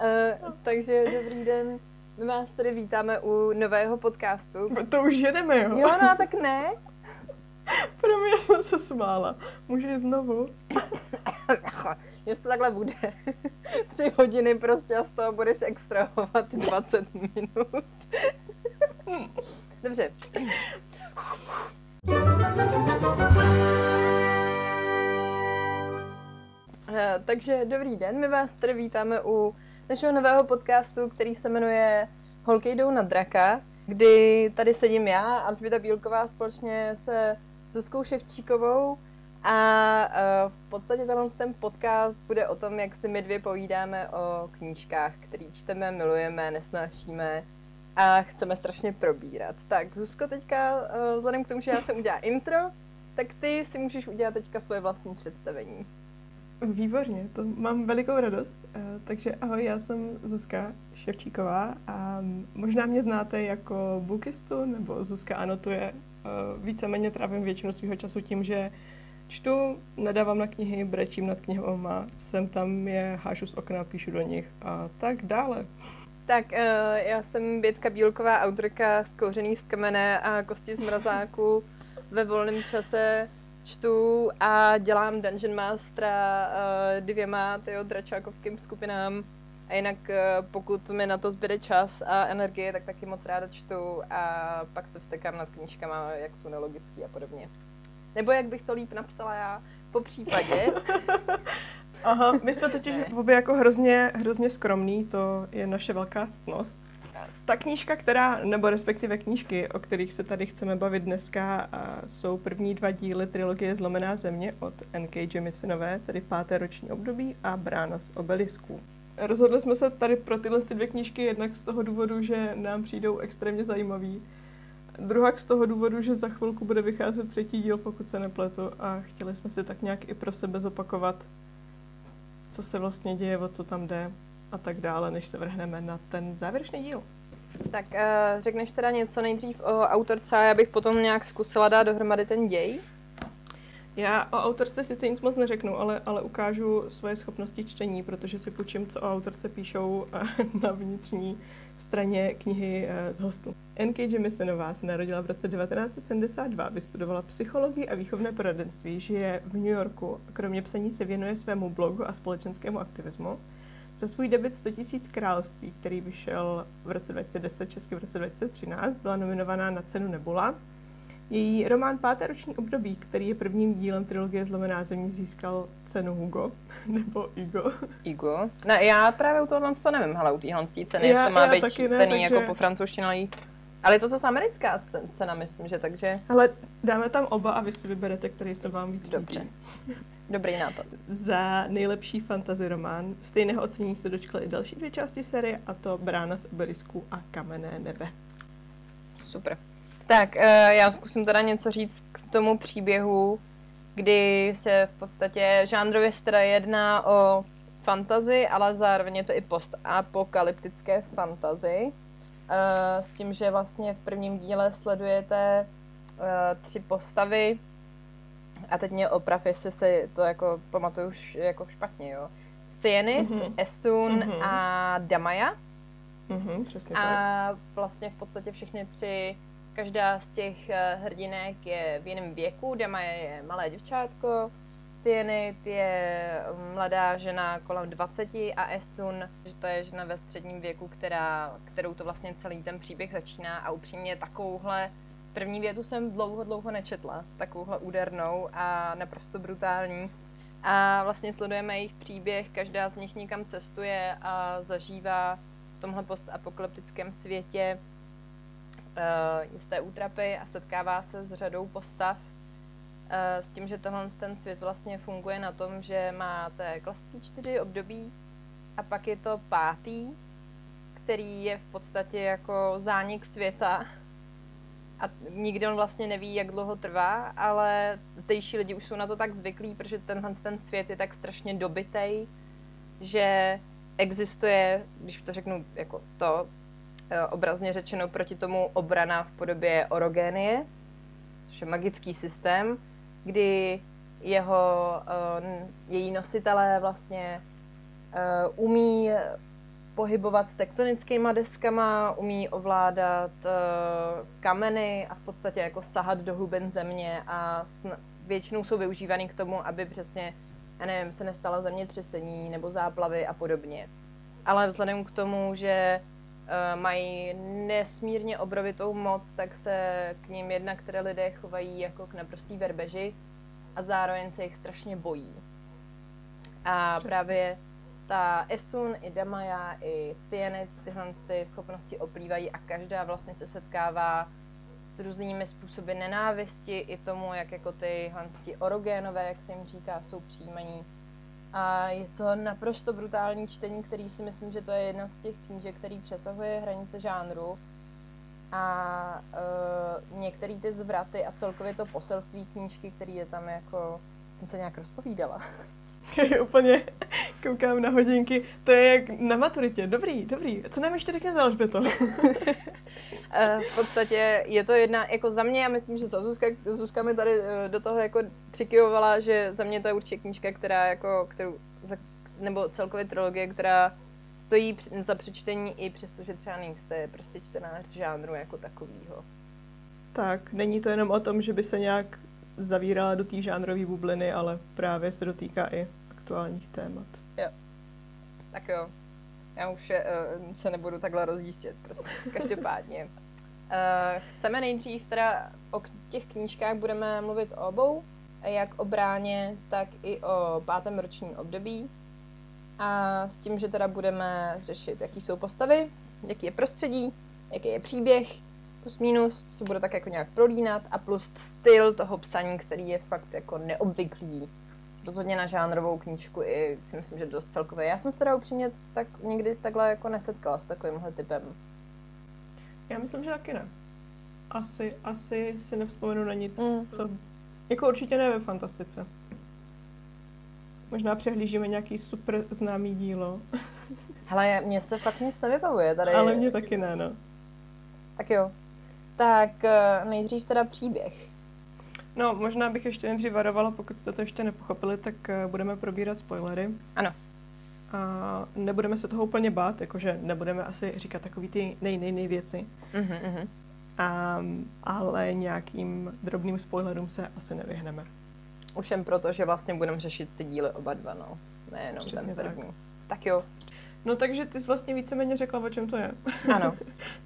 Uh, takže dobrý den. My vás tady vítáme u nového podcastu. To už jedeme, jo? Jo, no tak ne. Pro mě jsem se smála. Může znovu? Jestli to takhle bude. Tři hodiny prostě a z toho budeš extrahovat 20 minut. Dobře. Eh, takže dobrý den, my vás tady vítáme u našeho nového podcastu, který se jmenuje Holky jdou na draka, kdy tady sedím já, Alžběta Bílková, společně se Zuzkou Ševčíkovou a uh, v podstatě ten podcast bude o tom, jak si my dvě povídáme o knížkách, které čteme, milujeme, nesnášíme a chceme strašně probírat. Tak Zuzko, teďka uh, vzhledem k tomu, že já jsem udělala intro, tak ty si můžeš udělat teďka svoje vlastní představení. Výborně, to mám velikou radost. Uh, takže ahoj, já jsem Zuzka Ševčíková a možná mě znáte jako bookistu, nebo Zuzka anotuje. Uh, víceméně trávím většinu svého času tím, že čtu, nadávám na knihy, brečím nad knihama, jsem tam je, hážu z okna, píšu do nich a tak dále. Tak, uh, já jsem Bětka Bílková, autorka z Kouřený z kamene a Kosti z mrazáku. Ve volném čase čtu a dělám Dungeon Mastera uh, dvěma tyjo, dračákovským skupinám. A jinak uh, pokud mi na to zbyde čas a energie, tak taky moc ráda čtu a pak se vstekám nad knížkama, jak jsou nelogický a podobně. Nebo jak bych to líp napsala já, po případě. Aha, my jsme totiž obě jako hrozně, hrozně skromný, to je naše velká ctnost. Ta knížka, která, nebo respektive knížky, o kterých se tady chceme bavit dneska, jsou první dva díly trilogie Zlomená země od N.K. Jemisonové, tedy páté roční období a Brána z obelisků. Rozhodli jsme se tady pro tyhle dvě knížky jednak z toho důvodu, že nám přijdou extrémně zajímavý. Druhak z toho důvodu, že za chvilku bude vycházet třetí díl, pokud se nepletu, a chtěli jsme si tak nějak i pro sebe zopakovat, co se vlastně děje, o co tam jde a tak dále, než se vrhneme na ten závěrečný díl. Tak uh, řekneš teda něco nejdřív o autorce a já bych potom nějak zkusila dát dohromady ten děj? Já o autorce sice nic moc neřeknu, ale, ale ukážu svoje schopnosti čtení, protože si půjčím, co o autorce píšou eh, na vnitřní straně knihy eh, z hostu. N.K. Jemisonová se narodila v roce 1972, vystudovala psychologii a výchovné poradenství, žije v New Yorku. Kromě psaní se věnuje svému blogu a společenskému aktivismu. Za svůj debit 100 000 království, který vyšel v roce 2010, česky v roce 2013, byla nominovaná na cenu Nebula. Její román Páté roční období, který je prvním dílem trilogie Zlomená země, získal cenu Hugo, nebo Igo. Igo? Ne, já právě u tohohle to nevím, hele, u téhle ceny, jestli to má být ten takže... jako po francouzštině, ale je to zase americká cena, myslím, že takže... Ale dáme tam oba a vy si vyberete, který se vám víc Dobře. Dobrý nápad. Za nejlepší fantasy román stejného ocenění se dočkaly i další dvě části série, a to Brána z obelisku a Kamenné nebe. Super. Tak, eh, já zkusím teda něco říct k tomu příběhu, kdy se v podstatě žánrově teda jedná o fantazy, ale zároveň je to i postapokalyptické fantazy. Eh, s tím, že vlastně v prvním díle sledujete eh, tři postavy, a teď mě oprav, jestli si to jako pamatuju jako špatně, jo. Cyanid, mm-hmm. Esun mm-hmm. a Damaya. Mm-hmm, přesně a tak. vlastně v podstatě všechny tři, každá z těch uh, hrdinek je v jiném věku. Damaya je malé děvčátko, Cyanid je mladá žena kolem 20 a Esun, že to je žena ve středním věku, která, kterou to vlastně celý ten příběh začíná a upřímně takovouhle První větu jsem dlouho, dlouho nečetla, takovouhle údernou a naprosto brutální. A vlastně sledujeme jejich příběh, každá z nich někam cestuje a zažívá v tomhle postapokalyptickém světě uh, jisté útrapy a setkává se s řadou postav. Uh, s tím, že tohle ten svět vlastně funguje na tom, že máte klasický čtyři období a pak je to pátý, který je v podstatě jako zánik světa, a nikdy on vlastně neví, jak dlouho trvá, ale zdejší lidi už jsou na to tak zvyklí, protože tenhle ten svět je tak strašně dobitej, že existuje, když to řeknu jako to, eh, obrazně řečeno proti tomu obrana v podobě orogénie, což je magický systém, kdy jeho, eh, její nositelé vlastně eh, umí pohybovat s tektonickými deskama, umí ovládat uh, kameny a v podstatě jako sahat do hlubin země a sn- většinou jsou využívaný k tomu, aby přesně, já nevím, se nestala zemětřesení nebo záplavy a podobně. Ale vzhledem k tomu, že uh, mají nesmírně obrovitou moc, tak se k ním jedna, které lidé chovají jako k naprostý verbeži a zároveň se jich strašně bojí. A Přesně. právě ta Esun, i Damaya, i Cyanid tyhle ty schopnosti oplývají a každá vlastně se setkává s různými způsoby nenávisti i tomu, jak jako ty hanský orogénové, jak se jim říká, jsou přijímaní. A je to naprosto brutální čtení, který si myslím, že to je jedna z těch knížek, který přesahuje hranice žánru. A uh, některé ty zvraty a celkově to poselství knížky, který je tam jako, jsem se nějak rozpovídala. úplně koukám na hodinky. To je jak na maturitě. Dobrý, dobrý. Co nám ještě řekne za Alžběto? Eh, v podstatě je to jedna, jako za mě, já myslím, že za Zuzka, Zuzka mi tady eh, do toho jako přikyvovala, že za mě to je určitě knížka, která jako, kterou, nebo celkově trilogie, která stojí za přečtení i přesto, že třeba nejste prostě čtenář žánru jako takovýho. Tak, není to jenom o tom, že by se nějak zavírala do té žánrové bubliny, ale právě se dotýká i aktuálních témat. Jo. Tak jo. Já už je, uh, se nebudu takhle rozdíštět, prostě. Každopádně. Uh, chceme nejdřív teda o těch knížkách budeme mluvit o obou, jak o bráně, tak i o pátém ročním období. A s tím, že teda budeme řešit, jaký jsou postavy, jaký je prostředí, jaký je příběh, plus minus se bude tak jako nějak prolínat a plus styl toho psaní, který je fakt jako neobvyklý. Rozhodně na žánrovou knížku i si myslím, že dost celkově. Já jsem se teda upřímně tak, nikdy takhle jako nesetkala s takovýmhle typem. Já myslím, že taky ne. Asi, asi si nevzpomenu na nic, mm. co... Jako určitě ne ve fantastice. Možná přehlížíme nějaký super známý dílo. Hele, mně se fakt nic nevybavuje tady. Ale mě taky ne, no. Tak jo, tak eh, nejdřív teda příběh. No, možná bych ještě nejdřív varovala, pokud jste to ještě nepochopili, tak eh, budeme probírat spoilery. Ano. A nebudeme se toho úplně bát, jakože nebudeme asi říkat takový ty nej, nej, nej věci. Uh-huh, uh-huh. A, ale nějakým drobným spoilerům se asi nevyhneme. Už jen proto, že vlastně budeme řešit ty díly oba dva, no. Nejenom ten první. Tak. tak jo, No takže ty jsi vlastně víceméně řekla, o čem to je. Ano.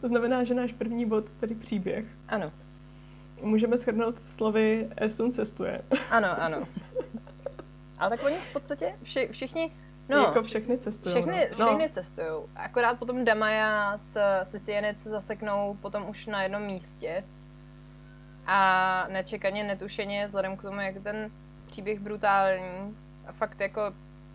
to znamená, že náš první bod, tedy příběh. Ano. Můžeme shrnout slovy Esun cestuje. ano, ano. Ale tak oni v podstatě vši, všichni No, jako všechny cestují. Všechny, no. všechny cestují. Akorát potom Damaja s, s Sienec se zaseknou potom už na jednom místě. A nečekaně, netušeně, vzhledem k tomu, jak ten příběh brutální, a fakt jako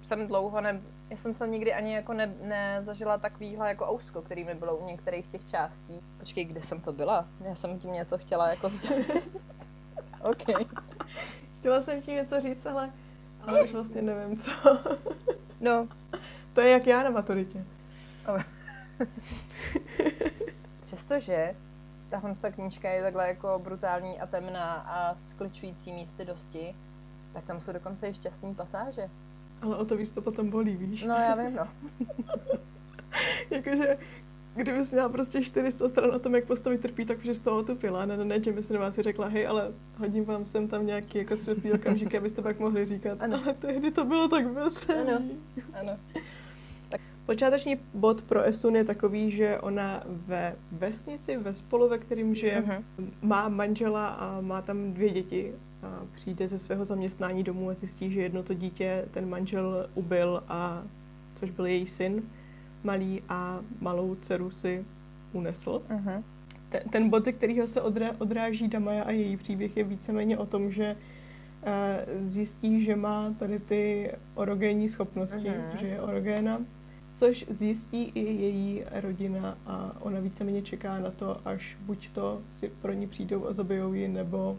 jsem dlouho ne, já jsem se nikdy ani jako ne, nezažila takovýhle jako ousko, který mi bylo u některých těch částí. Počkej, kde jsem to byla? Já jsem tím něco chtěla jako sdělit. OK. Chtěla jsem ti něco říct, ale, ale už vlastně nevím co. no. To je jak já na maturitě. Přestože tahle ta knížka je takhle jako brutální a temná a skličující místy dosti, tak tam jsou dokonce i šťastné pasáže. Ale o to víc to potom bolí, víš? No, já vím, no. Jakože, kdyby jsi měla prostě 400 stran o tom, jak postavit trpí, tak už z toho otupila. Ne, ne, ne, že by si vás řekla, hej, ale hodím vám sem tam nějaký jako světlý okamžik, abyste pak mohli říkat. Ano. Ale tehdy to bylo tak veselé. Ano, ano. Tak. Počáteční bod pro Esun je takový, že ona ve vesnici, ve spolu, ve kterým žije, uh-huh. má manžela a má tam dvě děti přijde ze svého zaměstnání domů a zjistí, že jedno to dítě ten manžel ubil, a, což byl její syn malý a malou dceru si unesl. Uh-huh. Ten, ten bod, ze kterého se odra, odráží Damaja a její příběh, je víceméně o tom, že uh, zjistí, že má tady ty orogénní schopnosti, uh-huh. že je orogéna, což zjistí i její rodina a ona víceméně čeká na to, až buď to si pro ní přijdou a zabijou ji, nebo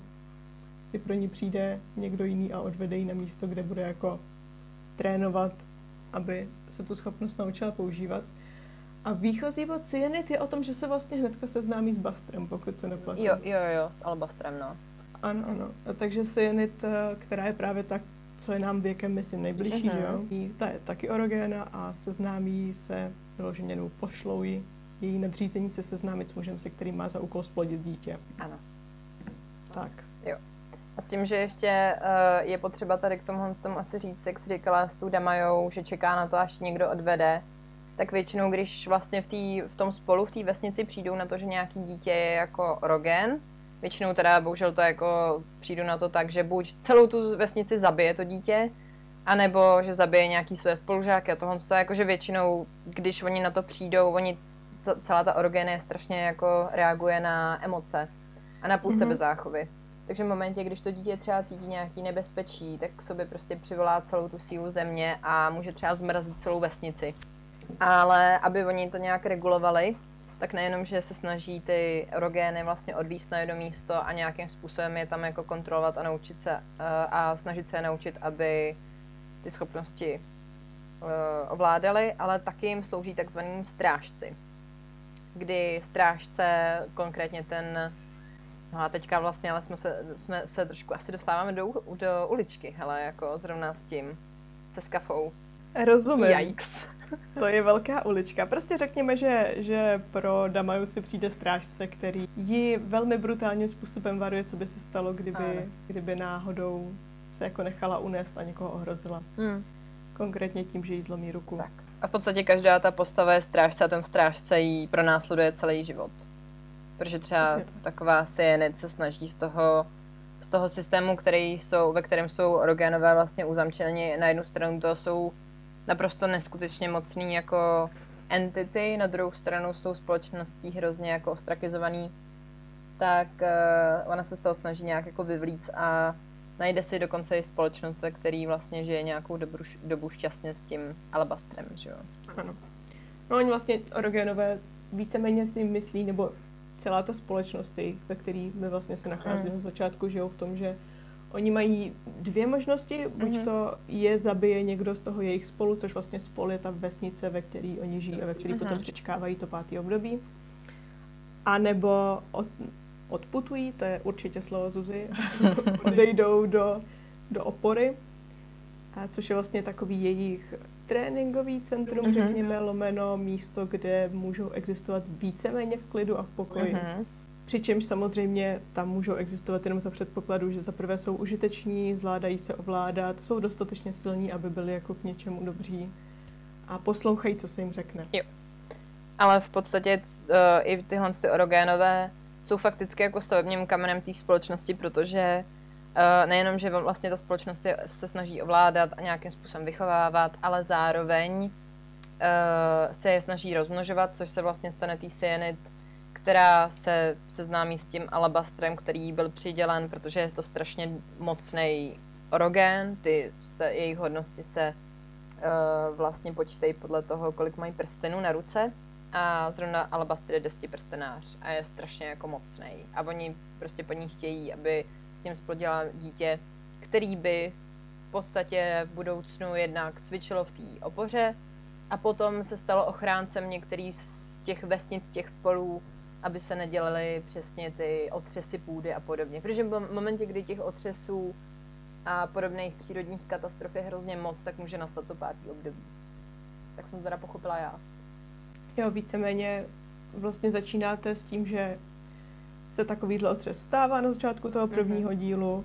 si pro ní přijde někdo jiný a odvede ji na místo, kde bude jako trénovat, aby se tu schopnost naučila používat. A výchozí bod Cyanid je o tom, že se vlastně hnedka seznámí s Bastrem, pokud se neplatí. Jo, jo, jo, s Albastrem, no. Ano, ano. A takže Cyanid, eh, která je právě ta co je nám věkem, myslím, nejbližší, mm-hmm. jo? Mhm. Ta je taky orogéna a seznámí se vyloženě, nebo pošlou ji její nadřízení se seznámit s mužem, se kterým má za úkol splodit dítě. Ano. Tak. A s tím, že ještě uh, je potřeba tady k tomu, tomu asi říct, jak jsi říkala s tou Damajou, že čeká na to, až někdo odvede, tak většinou, když vlastně v, tý, v tom spolu, v té vesnici přijdou na to, že nějaký dítě je jako rogen, většinou teda bohužel to jako přijdu na to tak, že buď celou tu vesnici zabije to dítě, anebo že zabije nějaký své spolužáky a tohle, jakože většinou, když oni na to přijdou, oni celá ta orogénie strašně jako reaguje na emoce a na půl mm-hmm. sebezáchovy. Takže v momentě, když to dítě třeba cítí nějaký nebezpečí, tak k sobě prostě přivolá celou tu sílu země a může třeba zmrazit celou vesnici. Ale aby oni to nějak regulovali, tak nejenom, že se snaží ty orogény vlastně odvíst na jedno místo a nějakým způsobem je tam jako kontrolovat a naučit se uh, a snažit se je naučit, aby ty schopnosti uh, ovládali, ale taky jim slouží takzvaným strážci kdy strážce, konkrétně ten, no a teďka vlastně, ale jsme se, jsme se trošku asi dostáváme do, do uličky, ale jako zrovna s tím, se skafou. Rozumím. Yikes. To je velká ulička. Prostě řekněme, že, že pro Damaju si přijde strážce, který ji velmi brutálním způsobem varuje, co by se stalo, kdyby, kdyby náhodou se jako nechala unést a někoho ohrozila. Hmm. Konkrétně tím, že jí zlomí ruku. Tak. A v podstatě každá ta postava je strážce a ten strážce jí pronásleduje celý život. Protože třeba taková Cyanid se snaží z toho, z toho systému, který jsou, ve kterém jsou orogénové vlastně uzamčeni, na jednu stranu to jsou naprosto neskutečně mocný jako entity, na druhou stranu jsou společností hrozně jako ostrakizovaný, tak uh, ona se z toho snaží nějak jako vyvlíc a najde si dokonce i společnost, ve který vlastně žije nějakou dobu, dobu šťastně s tím alabastrem, že jo? Ano. No oni vlastně orogenové víceméně si myslí, nebo celá ta společnost, jejich, ve který my vlastně se nacházíme mm. na začátku, žijou v tom, že oni mají dvě možnosti, buď mm-hmm. to je zabije někdo z toho jejich spolu, což vlastně spol je ta vesnice, ve které oni žijí a ve které mm-hmm. potom přečkávají to pátý období, a nebo od, odputují, to je určitě slovo Zuzi, odejdou do, do opory, a což je vlastně takový jejich tréninkový centrum, mm-hmm. řekněme, lomeno místo, kde můžou existovat víceméně v klidu a v pokoji. Mm-hmm. Přičemž samozřejmě tam můžou existovat jenom za předpokladu, že za prvé jsou užiteční, zvládají se ovládat, jsou dostatečně silní, aby byli jako k něčemu dobří a poslouchají, co se jim řekne. Jo. Ale v podstatě uh, i tyhle ty orogénové jsou fakticky jako stavebním kamenem té společnosti, protože uh, nejenom, že vlastně ta společnost je, se snaží ovládat a nějakým způsobem vychovávat, ale zároveň uh, se je snaží rozmnožovat, což se vlastně stane tý cyanid, která se seznámí s tím alabastrem, který byl přidělen, protože je to strašně mocný orogén, ty se, jejich hodnosti se uh, vlastně počítají podle toho, kolik mají prstenů na ruce a zrovna Alabastr je desetiprstenář a je strašně jako mocný. A oni prostě po ní chtějí, aby s ním splodila dítě, který by v podstatě v budoucnu jednak cvičilo v té opoře a potom se stalo ochráncem některých z těch vesnic, těch spolů, aby se nedělaly přesně ty otřesy půdy a podobně. Protože v momentě, kdy těch otřesů a podobných přírodních katastrof je hrozně moc, tak může nastat to pátý období. Tak jsem to teda pochopila já. Jo, víceméně vlastně začínáte s tím, že se takovýhle otřes stává na začátku toho prvního mm-hmm. dílu.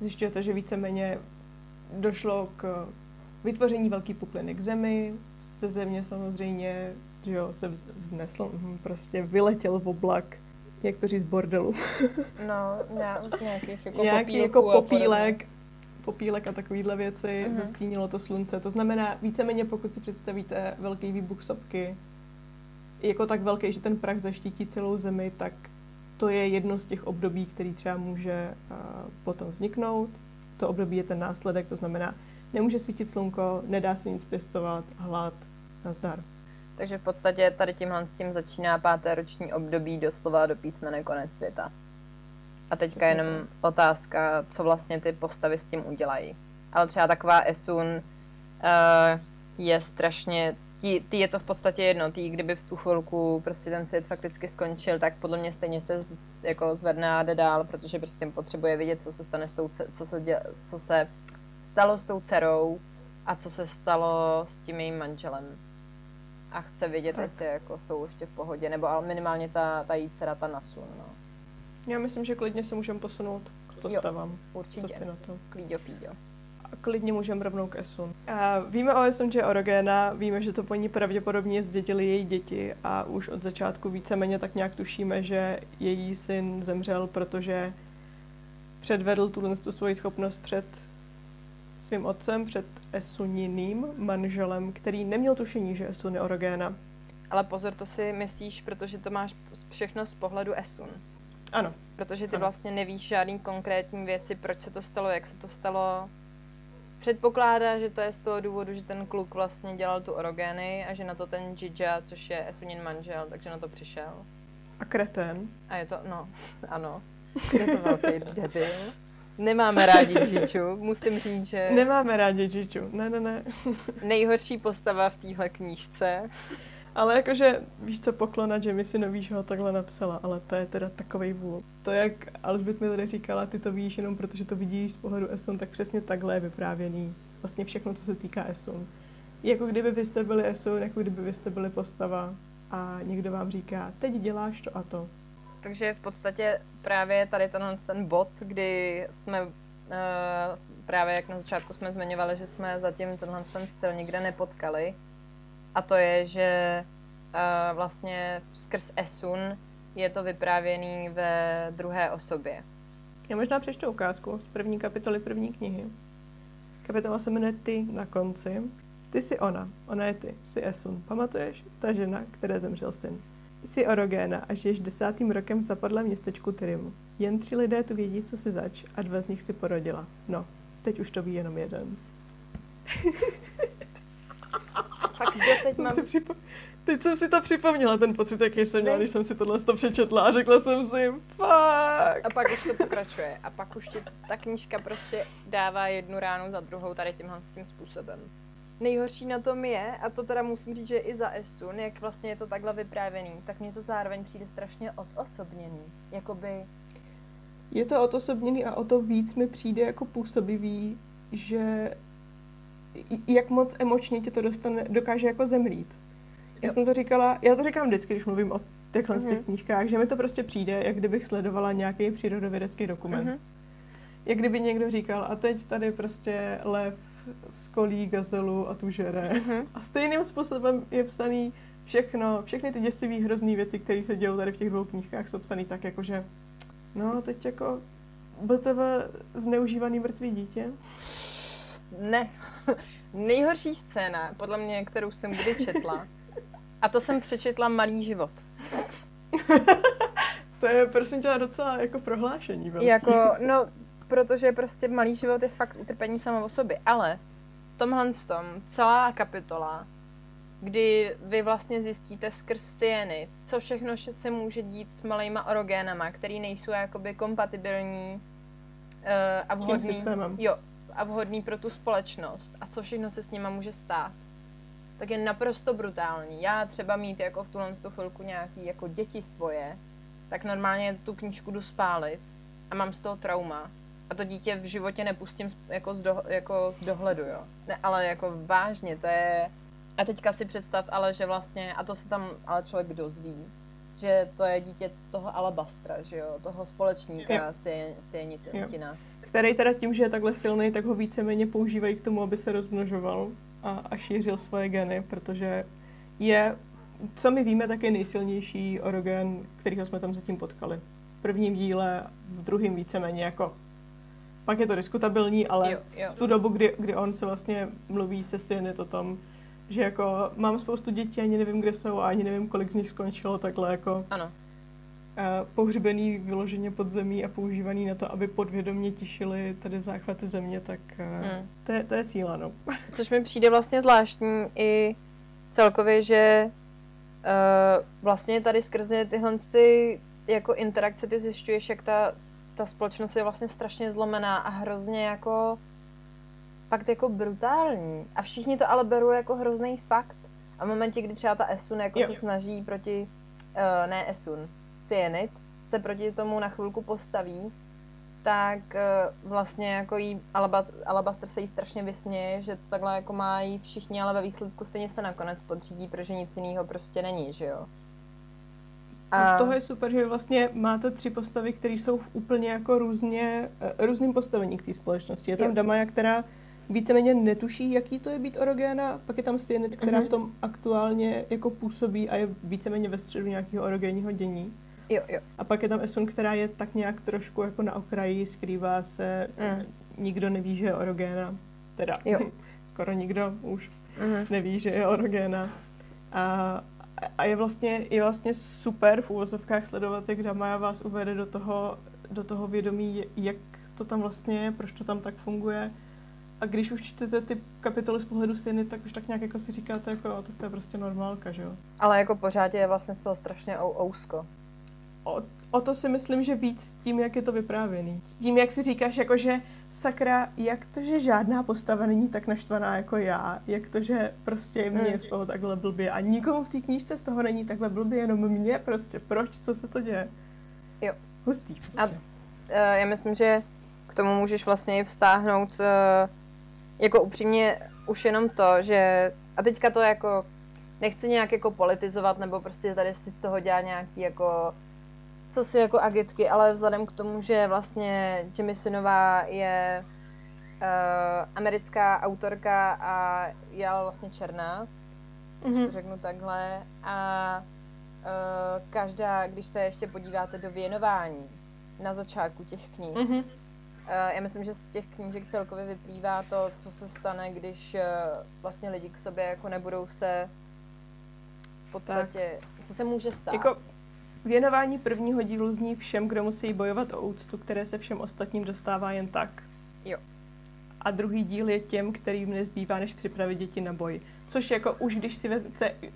Zjišťujete, že víceméně došlo k vytvoření velký pukliny k zemi, ze země samozřejmě, že jo, se vznesl, hm, prostě vyletěl v oblak, jak to říct, bordelu. no, nějakých jako Nějaký jako popílek, popílek a takovéhle věci, uh-huh. zastínilo to slunce. To znamená, víceméně pokud si představíte velký výbuch sopky, jako tak velký, že ten prach zaštítí celou zemi, tak to je jedno z těch období, který třeba může uh, potom vzniknout. To období je ten následek, to znamená, nemůže svítit slunko, nedá se nic pěstovat, hlad, nazdar. Takže v podstatě tady tímhle s tím začíná páté roční období doslova do písmene konec světa. A teďka jenom otázka, co vlastně ty postavy s tím udělají. Ale třeba taková Esun uh, je strašně tí, tí je to v podstatě jedno, tí, kdyby v tu chvilku prostě ten svět fakticky skončil, tak podle mě stejně se z, jako zvedne a jde dál, protože prostě potřebuje vidět, co se stane s tou, co se, děl, co se stalo s tou dcerou a co se stalo s tím jejím manželem. A chce vědět, tak. jestli jako jsou ještě v pohodě, nebo ale minimálně ta, ta jí dcera, ta Nasun, no. Já myslím, že klidně se můžeme posunout k postavám. Jo, určitě. Co na to? Klíďo, píďo. Klidně můžeme rovnou k Esun. A víme o Esun, že je orogéna, víme, že to po ní pravděpodobně zdědili její děti a už od začátku víceméně tak nějak tušíme, že její syn zemřel, protože předvedl tuhle tu svoji schopnost před svým otcem, před Esuniným manželem, který neměl tušení, že Esun je orogéna. Ale pozor, to si myslíš, protože to máš všechno z pohledu Esun. Ano. Protože ty ano. vlastně nevíš žádný konkrétní věci, proč se to stalo, jak se to stalo. Předpokládá, že to je z toho důvodu, že ten kluk vlastně dělal tu orogény a že na to ten Jija, což je Esunin manžel, takže na to přišel. A kretén. A je to, no, ano. Je to velký debil. Nemáme rádi Jiču, musím říct, že... Nemáme rádi Jiču, ne, ne, ne. Nejhorší postava v téhle knížce. Ale jakože, víš co, poklona Jamie si novíš ho takhle napsala, ale to je teda takovej vůl. To, jak Alžbět mi tady říkala, ty to víš jenom protože to vidíš z pohledu Esun, tak přesně takhle je vyprávěný. Vlastně všechno, co se týká Esun. Jako kdyby vy jste byli Esun, jako kdyby vy jste byli postava a někdo vám říká, teď děláš to a to. Takže v podstatě právě tady tenhle ten bod, kdy jsme uh, právě jak na začátku jsme zmiňovali, že jsme zatím tenhle ten styl nikde nepotkali. A to je, že uh, vlastně skrz Esun je to vyprávěný ve druhé osobě. Já možná přečtu ukázku z první kapitoly první knihy. Kapitola se jmenuje Ty na konci. Ty jsi ona, ona je ty, jsi Esun. Pamatuješ? Ta žena, které zemřel syn. Jsi orogéna a žiješ desátým rokem v zapadlém městečku Tyrimu. Jen tři lidé tu vědí, co si zač a dva z nich si porodila. No, teď už to ví jenom jeden. Fakt, teď mám... Připo... Teď jsem si to připomněla, ten pocit, jaký jsem měla, když jsem si tohle to přečetla a řekla jsem si, fuck. A pak už to pokračuje. A pak už ti ta knížka prostě dává jednu ránu za druhou tady tímhle tím způsobem. Nejhorší na tom je, a to teda musím říct, že i za Esun, jak vlastně je to takhle vyprávěný, tak mně to zároveň přijde strašně odosobněný. Jakoby... Je to odosobněný a o to víc mi přijde jako působivý, že jak moc emočně tě to dostane, dokáže jako zemlít. Já jo. jsem to říkala, já to říkám vždycky, když mluvím o těchhle mm-hmm. těch mhm. knížkách, že mi to prostě přijde, jak kdybych sledovala nějaký přírodovědecký dokument. Mm-hmm. Jak kdyby někdo říkal, a teď tady prostě lev skolí gazelu a tu žere. Mm-hmm. A stejným způsobem je psaný všechno, všechny ty děsivé hrozný věci, které se dějí tady v těch dvou knížkách, jsou psaný tak, jakože no teď jako BTV zneužívaný mrtvý dítě. Ne. Nejhorší scéna, podle mě, kterou jsem kdy četla, a to jsem přečetla Malý život. to je prosím tě docela jako prohlášení. Velký. Jako, no, protože prostě malý život je fakt utrpení samo o sobě, ale v tomhle tom celá kapitola, kdy vy vlastně zjistíte skrz Cyanid, co všechno se může dít s malýma orogénama, který nejsou jakoby kompatibilní uh, a vhodný, jo, a vhodný pro tu společnost a co všechno se s nima může stát, tak je naprosto brutální. Já třeba mít jako v tuhle chvilku nějaký jako děti svoje, tak normálně tu knížku jdu spálit a mám z toho trauma a to dítě v životě nepustím jako z, do, jako z dohledu, jo. Ne, ale jako vážně, to je... A teďka si představ, ale že vlastně, a to se tam ale člověk dozví, že to je dítě toho alabastra, že jo, toho společníka Sienitina. Který teda tím, že je takhle silný, tak ho víceméně používají k tomu, aby se rozmnožoval a, a šířil svoje geny, protože je, co my víme, tak je nejsilnější orogen, kterýho jsme tam zatím potkali. V prvním díle, v druhém víceméně jako pak je to diskutabilní, ale jo, jo. v tu dobu, kdy, kdy on se vlastně mluví se syny o tom, že jako mám spoustu dětí, ani nevím, kde jsou a ani nevím, kolik z nich skončilo takhle jako ano. Pohřbený vyloženě pod zemí a používaný na to, aby podvědomě tišili tady záchvaty země, tak hmm. to, je, to je síla, no. Což mi přijde vlastně zvláštní i celkově, že uh, vlastně tady skrze tyhle ty jako interakce ty zjišťuješ, jak ta ta společnost je vlastně strašně zlomená a hrozně jako fakt jako brutální. A všichni to ale berou jako hrozný fakt. A v momentě, kdy třeba ta Esun jako jo. se snaží proti, uh, ne Esun, Cyanid, se proti tomu na chvilku postaví, tak uh, vlastně jako jí Alabast, Alabaster se jí strašně vysměje, že to takhle jako mají všichni, ale ve výsledku stejně se nakonec podřídí, protože nic jiného prostě není, že jo. A... toho je super, že vlastně máte tři postavy, které jsou v úplně jako různě, uh, různým postavení k té společnosti. Je tam jo. Damaja, která víceméně netuší, jaký to je být orogéna, pak je tam Cyanid, která mm-hmm. v tom aktuálně jako působí a je víceméně ve středu nějakého orogénního dění. Jo, jo. A pak je tam Esun, která je tak nějak trošku jako na okraji, skrývá se, mm. nikdo neví, že je orogéna. Teda jo. skoro nikdo už mm. neví, že je orogéna. A, a je vlastně, je vlastně super v úvozovkách sledovat, jak Damaja vás uvede do toho, do toho vědomí, jak to tam vlastně je, proč to tam tak funguje a když už čtete ty kapitoly z pohledu stěny, tak už tak nějak jako si říkáte, jako, tak to je prostě normálka, že jo? Ale jako pořád je vlastně z toho strašně ou- ousko. O, o to si myslím, že víc tím, jak je to vyprávěný. Tím, jak si říkáš, jako že sakra, jak to, že žádná postava není tak naštvaná jako já, jak to, že prostě mě je z toho takhle blbě a nikomu v té knížce z toho není takhle blbě, jenom mě prostě. Proč? Co se to děje? Jo. Hustý prostě. A uh, já myslím, že k tomu můžeš vlastně i vztáhnout uh, jako upřímně už jenom to, že a teďka to jako nechci nějak jako politizovat nebo prostě tady si z toho dělat nějaký jako co si jako agitky, ale vzhledem k tomu, že vlastně Jimmy Sinová je uh, americká autorka a je vlastně černá, mm-hmm. to mhm. řeknu takhle, a uh, každá, když se ještě podíváte do věnování na začátku těch knih, mm-hmm já myslím, že z těch knížek celkově vyplývá to, co se stane, když vlastně lidi k sobě jako nebudou se v podstatě, tak. co se může stát. Jako věnování prvního dílu zní všem, kdo musí bojovat o úctu, které se všem ostatním dostává jen tak. Jo. A druhý díl je těm, kterým nezbývá, než připravit děti na boj. Což jako už když si vezme,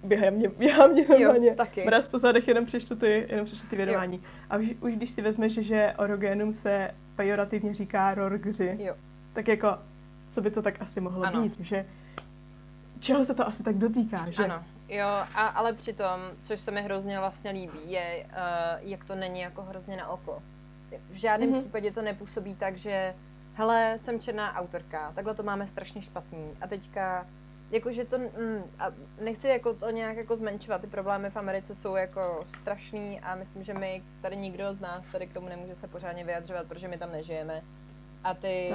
během mě, během mě normálně, taky. mraz po zadech, jenom přečtu ty, jenom přečtu ty věnování. Jo. A už, už když si vezmeš, že orogénum se pejorativně říká rorgři, jo. tak jako, co by to tak asi mohlo ano. být, že čeho se to asi tak dotýká, že? Ano, jo, a, ale přitom, což se mi hrozně vlastně líbí, je, uh, jak to není jako hrozně na oko. V žádném mm-hmm. případě to nepůsobí tak, že hele, jsem černá autorka, takhle to máme strašně špatný a teďka jakože to, mm, a nechci jako to nějak jako zmenšovat, ty problémy v Americe jsou jako strašný a myslím, že my, tady nikdo z nás tady k tomu nemůže se pořádně vyjadřovat, protože my tam nežijeme. A ty,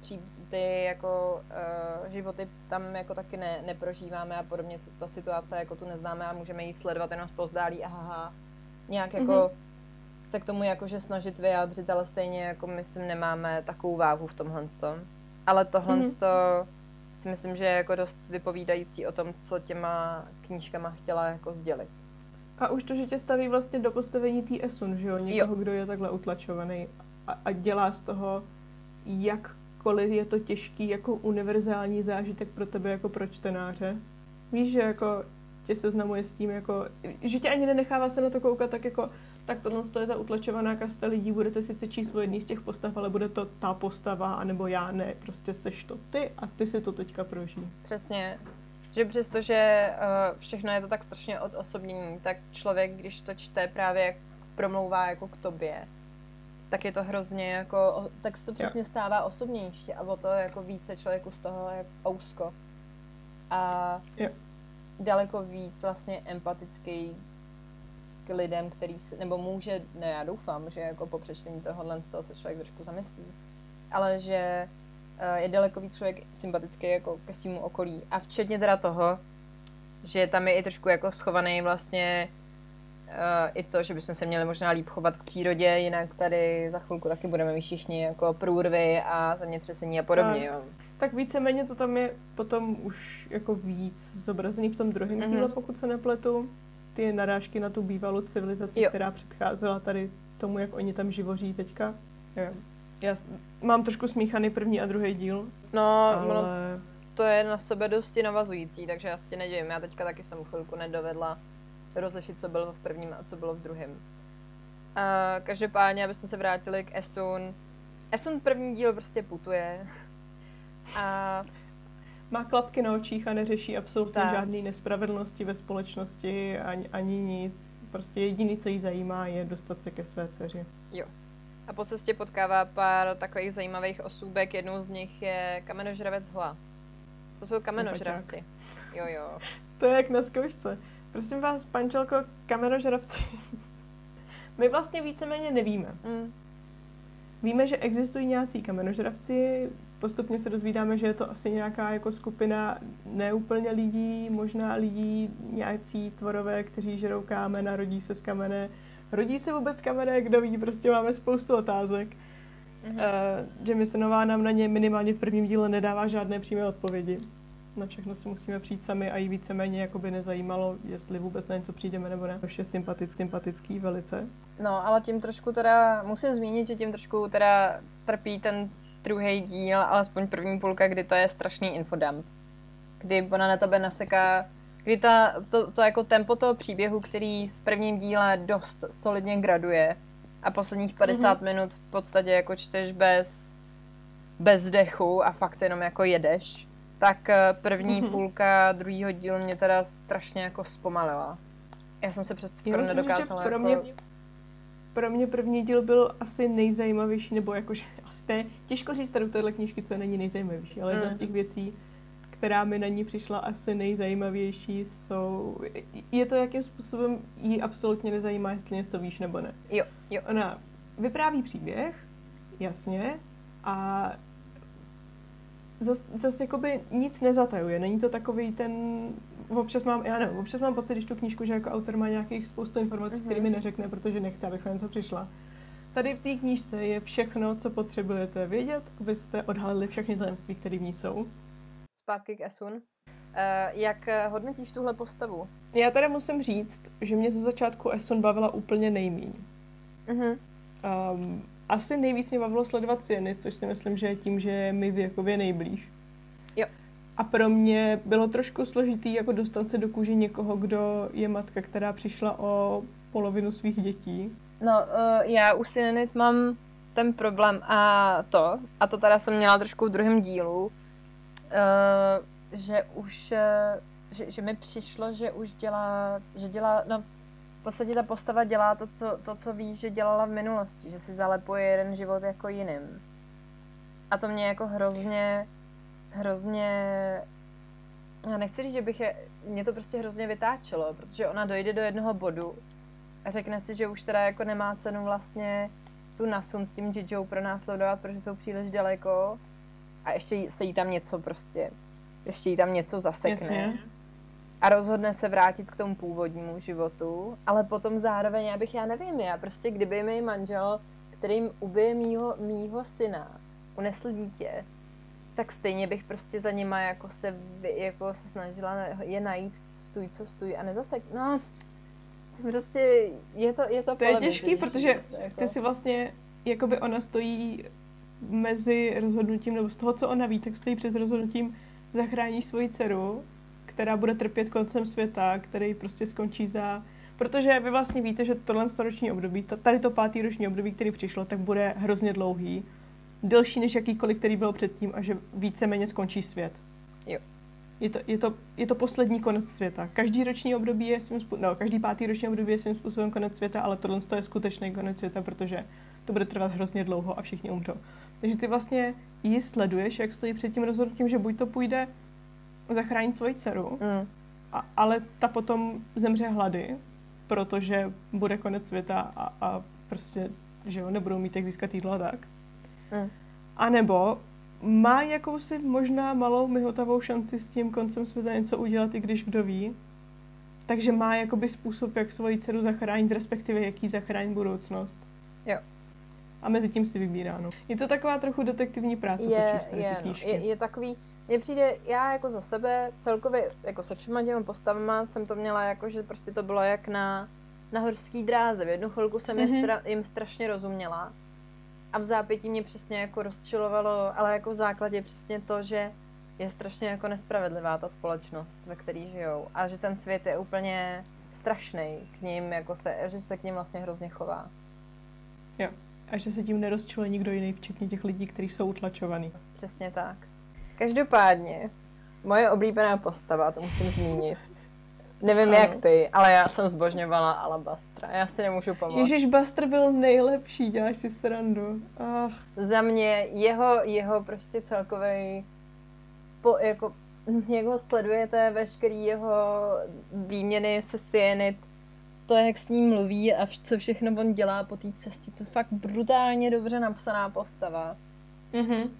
Pří, ty jako uh, životy tam jako taky ne, neprožíváme a podobně, ta situace jako tu neznáme a můžeme ji sledovat jenom pozdálí a haha, nějak jako mm-hmm. se k tomu jakože snažit vyjádřit, ale stejně jako myslím nemáme takovou váhu v tomhle tom. Ale tohle mm-hmm. to si myslím, že je jako dost vypovídající o tom, co těma knížkama chtěla jako sdělit. A už to, že tě staví vlastně do postavení té Esun, že jo? Někoho, jo. kdo je takhle utlačovaný a, a dělá z toho, jakkoliv je to těžký, jako univerzální zážitek pro tebe, jako pro čtenáře. Víš, že jako tě seznamuje s tím, jako, že tě ani nenechává se na to koukat tak jako, tak tohle je ta utlačovaná kasta lidí, budete sice číst o jedný z těch postav, ale bude to ta postava, anebo já ne, prostě seš to ty a ty si to teďka prožij. Přesně, že přestože uh, všechno je to tak strašně od osobnění, tak člověk, když to čte právě promlouvá jako k tobě, tak je to hrozně jako, tak se to přesně stává osobnější a o to jako více člověku z toho jako ousko. A jo. daleko víc vlastně empatický k lidem, který se, nebo může, ne, já doufám, že jako po přečtení tohohle z toho se člověk trošku zamyslí, ale že uh, je daleko víc člověk sympatický jako ke svýmu okolí a včetně teda toho, že tam je i trošku jako schovaný vlastně i to, že bychom se měli možná líp chovat k přírodě, jinak tady za chvilku taky budeme mít všichni jako průrvy a zemětřesení a podobně, tak. jo. Tak víceméně to tam je potom už jako víc zobrazený v tom druhém mm-hmm. díle, pokud se nepletu ty narážky na tu bývalou civilizaci, jo. která předcházela tady tomu, jak oni tam živoří teďka. Já, já mám trošku smíchaný první a druhý díl. No, ale... no, to je na sebe dosti navazující, takže já si nedivím. Já teďka taky jsem chvilku nedovedla rozlišit, co bylo v prvním a co bylo v druhém. A každopádně, abychom se vrátili k Esun. Esun první díl prostě putuje. a má klapky na očích a neřeší absolutně tak. žádné nespravedlnosti ve společnosti ani, ani nic. Prostě jediný, co jí zajímá, je dostat se ke své dceři. Jo. A po cestě potkává pár takových zajímavých osůbek, jednou z nich je kamenožravec Hoa. Co jsou kamenožravci? Jo, jo. To je jak na zkoušce. Prosím vás, pančelko, kamenožravci. My vlastně víceméně nevíme. Mm. Víme, že existují nějací kamenožravci, postupně se dozvídáme, že je to asi nějaká jako skupina neúplně lidí, možná lidí, nějací tvorové, kteří žerou kámen a rodí se z kamene. Rodí se vůbec kamene, kdo ví, prostě máme spoustu otázek. Mm-hmm. Uh, Jemisonová nám na ně minimálně v prvním díle nedává žádné přímé odpovědi. Na všechno si musíme přijít sami a jí víceméně jako by nezajímalo, jestli vůbec na něco přijdeme nebo ne. Je sympatický, sympatický velice. No, ale tím trošku teda, musím zmínit, že tím trošku teda trpí ten druhý díl, alespoň první půlka, kdy to je strašný infodump. Kdy ona na tebe naseká, kdy ta, to, to jako tempo toho příběhu, který v prvním díle dost solidně graduje a posledních 50 mm-hmm. minut v podstatě jako čteš bez, bez dechu a fakt jenom jako jedeš, tak eh, první mm-hmm. půlka druhého dílu mě teda strašně jako zpomalila. Já jsem se přesto skoro nedokázala. Pro mě, jako pro mě první díl byl asi nejzajímavější, nebo jakože asi to je těžko říct tady u téhle knížky, co není nejzajímavější, ale mm. jedna z těch věcí, která mi na ní přišla asi nejzajímavější, jsou... Je to, jakým způsobem jí absolutně nezajímá, jestli něco víš nebo ne. Jo, jo. Ona vypráví příběh, jasně, a zase zas jakoby nic nezatajuje. Není to takový ten občas mám, já nevím, občas mám pocit, když tu knížku, že jako autor má nějakých spoustu informací, mm-hmm. které mi neřekne, protože nechce, abych na něco přišla. Tady v té knížce je všechno, co potřebujete vědět, abyste odhalili všechny tajemství, které v ní jsou. Zpátky k Esun. Uh, jak hodnotíš tuhle postavu? Já tady musím říct, že mě ze začátku Esun bavila úplně nejmíň. Mm-hmm. Um, asi nejvíc mě bavilo sledovat Sieny, což si myslím, že je tím, že je mi věkově nejblíž. Jo. A pro mě bylo trošku složitý jako dostat se do kůže někoho, kdo je matka, která přišla o polovinu svých dětí. No, uh, já u Sienit mám ten problém a to, a to teda jsem měla trošku v druhém dílu, uh, že už, uh, že, že mi přišlo, že už dělá, že dělá, no v podstatě ta postava dělá to co, to, co ví, že dělala v minulosti, že si zalepuje jeden život jako jiným. A to mě jako hrozně, hrozně, já nechci říct, že bych je, mě to prostě hrozně vytáčelo, protože ona dojde do jednoho bodu a řekne si, že už teda jako nemá cenu vlastně tu nasun s tím Jijou pronásledovat, protože jsou příliš daleko a ještě se jí tam něco prostě, ještě jí tam něco zasekne. Jasně a rozhodne se vrátit k tomu původnímu životu, ale potom zároveň, já bych, já nevím, já prostě kdyby mi manžel, kterým ubije mýho, mýho syna, unesl dítě, tak stejně bych prostě za nima jako se, jako se snažila je najít stůj, co stůj a nezasek, no, prostě je to, je to To je těžký, protože prostě, jako... ty si vlastně, jakoby ona stojí mezi rozhodnutím, nebo z toho, co ona ví, tak stojí přes rozhodnutím zachránit svoji dceru která bude trpět koncem světa, který prostě skončí za... Protože vy vlastně víte, že tohle roční období, tady to pátý roční období, který přišlo, tak bude hrozně dlouhý. Delší než jakýkoliv, který byl předtím a že víceméně skončí svět. Jo. Je to, je, to, je to poslední konec světa. Každý roční období je svým způsobem, no, každý pátý roční období je svým způsobem konec světa, ale tohle je skutečný konec světa, protože to bude trvat hrozně dlouho a všichni umřou. Takže ty vlastně ji sleduješ, jak stojí před tím rozhodnutím, že buď to půjde zachránit svoji dceru, mm. a, ale ta potom zemře hlady, protože bude konec světa a, a prostě, že jo, nebudou mít jak získat jídlo tak. Mm. A nebo má jakousi možná malou myhotavou šanci s tím koncem světa něco udělat, i když kdo ví. Takže má jakoby způsob, jak svoji dceru zachránit, respektive jaký zachránit budoucnost. Jo. A mezi tím si vybírá, no. Je to taková trochu detektivní práce, je, je, no. je, je takový, mně přijde, já jako za sebe celkově, jako se všema těma postavama jsem to měla jako, že prostě to bylo jak na, na horský dráze. V jednu chvilku jsem mm-hmm. je stra, jim strašně rozuměla a v zápětí mě přesně jako rozčilovalo, ale jako v základě přesně to, že je strašně jako nespravedlivá ta společnost, ve které žijou a že ten svět je úplně strašný k ním, jako se, že se k ním vlastně hrozně chová. Jo. A že se tím nerozčiluje nikdo jiný, včetně těch lidí, kteří jsou utlačovaní. Přesně tak. Každopádně, moje oblíbená postava, to musím zmínit, Nevím ano. jak ty, ale já jsem zbožňovala Alabastra. Já si nemůžu pomoct. Ježíš, Bastr byl nejlepší, děláš si srandu. Ach. Za mě jeho, jeho prostě celkový po, jako, jak ho sledujete, veškerý jeho výměny se Cyanid, to, jak s ním mluví a co všechno on dělá po té cestě, to fakt brutálně dobře napsaná postava. Mhm.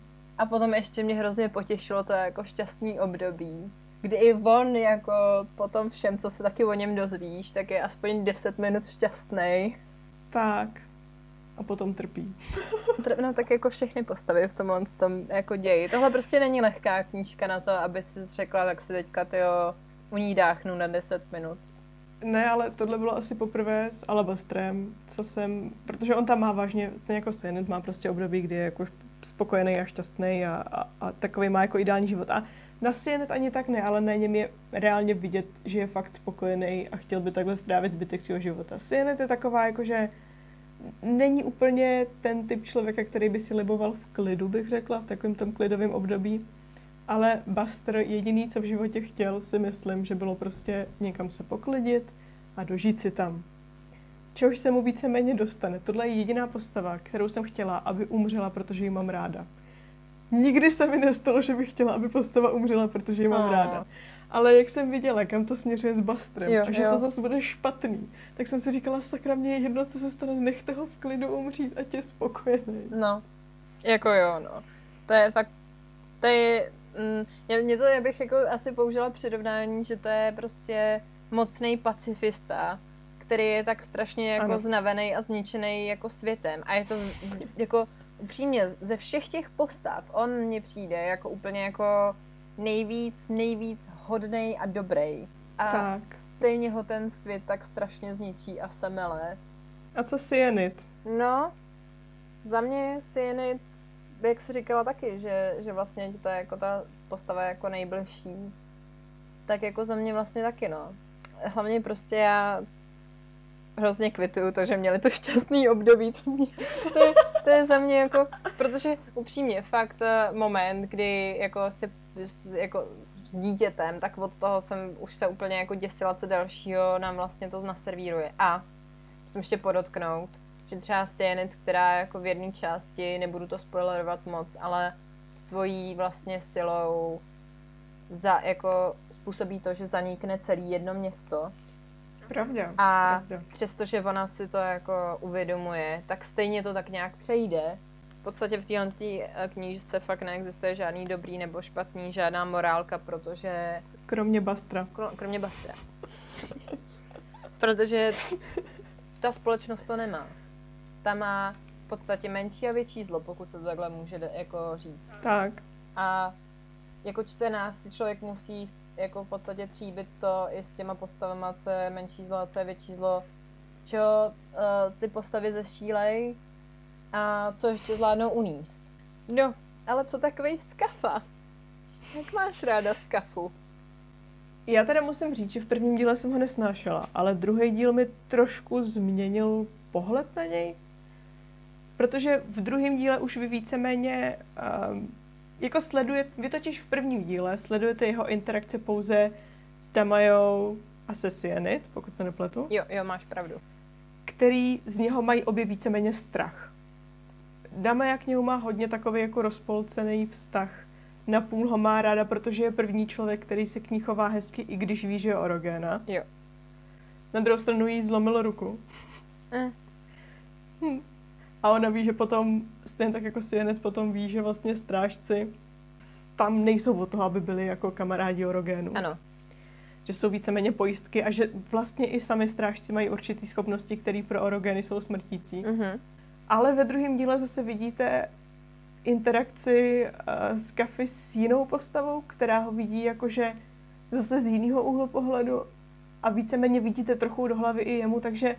A potom ještě mě hrozně potěšilo to jako šťastný období, kdy i on jako po tom všem, co se taky o něm dozvíš, tak je aspoň 10 minut šťastný. Tak. A potom trpí. no tak jako všechny postavy v tomhle tom jako ději. Tohle prostě není lehká knížka na to, aby si řekla, tak si teďka tyjo, u ní dáchnu na 10 minut. Ne, ale tohle bylo asi poprvé s Alabastrem, co jsem, protože on tam má vážně, stejně jako Senet, má prostě období, kdy je jako spokojený a šťastný a, a, a takový má jako ideální život. A na Sienet ani tak ne, ale na něm je reálně vidět, že je fakt spokojený a chtěl by takhle strávit zbytek svého života. Sienet je taková jako, že není úplně ten typ člověka, který by si liboval v klidu, bych řekla, v takovém tom klidovém období. Ale Buster jediný, co v životě chtěl, si myslím, že bylo prostě někam se poklidit a dožít si tam. Čehož se mu víceméně dostane. Tohle je jediná postava, kterou jsem chtěla, aby umřela, protože ji mám ráda. Nikdy se mi nestalo, že bych chtěla, aby postava umřela, protože ji mám oh. ráda. Ale jak jsem viděla, kam to směřuje s Bastrem jo, a že jo. to zase bude špatný, tak jsem si říkala, sakra, mě je jedno, co se stane, nechte ho v klidu umřít a tě spokojený. No, jako jo, no. To je fakt, to je, mm, mě to, já bych jako asi použila přirovnání, že to je prostě mocný pacifista, který je tak strašně jako ano. znavený a zničený jako světem. A je to jako upřímně, ze všech těch postav, on mně přijde jako úplně jako nejvíc, nejvíc hodnej a dobrý. A tak. stejně ho ten svět tak strašně zničí a semele. A co Cyanid? No, za mě Cyanid, jak jsi říkala taky, že, že vlastně to je jako ta postava jako nejbližší, tak jako za mě vlastně taky, no. Hlavně prostě já hrozně kvituju to, že měli to šťastný období. To, mě, to, je, to je za mě jako, protože upřímně, fakt eh, moment, kdy jako si jako s dítětem, tak od toho jsem už se úplně jako děsila, co dalšího nám vlastně to naservíruje. A musím ještě podotknout, že třeba Cyanid, která jako v jedné části, nebudu to spoilerovat moc, ale svojí vlastně silou za, jako způsobí to, že zanikne celý jedno město. Pravda. A pravda. přestože ona si to jako uvědomuje, tak stejně to tak nějak přejde v podstatě v téhle eh, knížce fakt neexistuje žádný dobrý nebo špatný, žádná morálka, protože... Kromě Bastra. Kromě Bastra. protože ta společnost to nemá. Ta má v podstatě menší a větší zlo, pokud se to takhle může jako říct. Tak. A jako čtenář si člověk musí jako v podstatě tříbit to i s těma postavama, co je menší zlo a co je větší zlo, z čeho uh, ty postavy zešílej, a co ještě zvládnou uníst. No, ale co takový skafa? Jak máš ráda skafu? Já teda musím říct, že v prvním díle jsem ho nesnášela, ale druhý díl mi trošku změnil pohled na něj. Protože v druhém díle už vy víceméně um, jako sleduje, vy totiž v prvním díle sledujete jeho interakce pouze s Tamajou a se Cyanid, pokud se nepletu. Jo, jo, máš pravdu. Který z něho mají obě víceméně strach. Dama k němu má hodně takový jako rozpolcený vztah. Napůl ho má ráda, protože je první člověk, který se k ní chová hezky, i když ví, že je orogéna. Jo. Na druhou stranu jí zlomil ruku. Eh. Hm. A ona ví, že potom, stejně tak jako Sienet potom ví, že vlastně strážci tam nejsou od toho, aby byli jako kamarádi orogénu. Ano. Že jsou víceméně pojistky a že vlastně i sami strážci mají určitý schopnosti, které pro orogény jsou smrtící. Mm-hmm. Ale ve druhém díle zase vidíte interakci uh, s Kafy s jinou postavou, která ho vidí jakože zase z jiného úhlu pohledu a víceméně vidíte trochu do hlavy i jemu, takže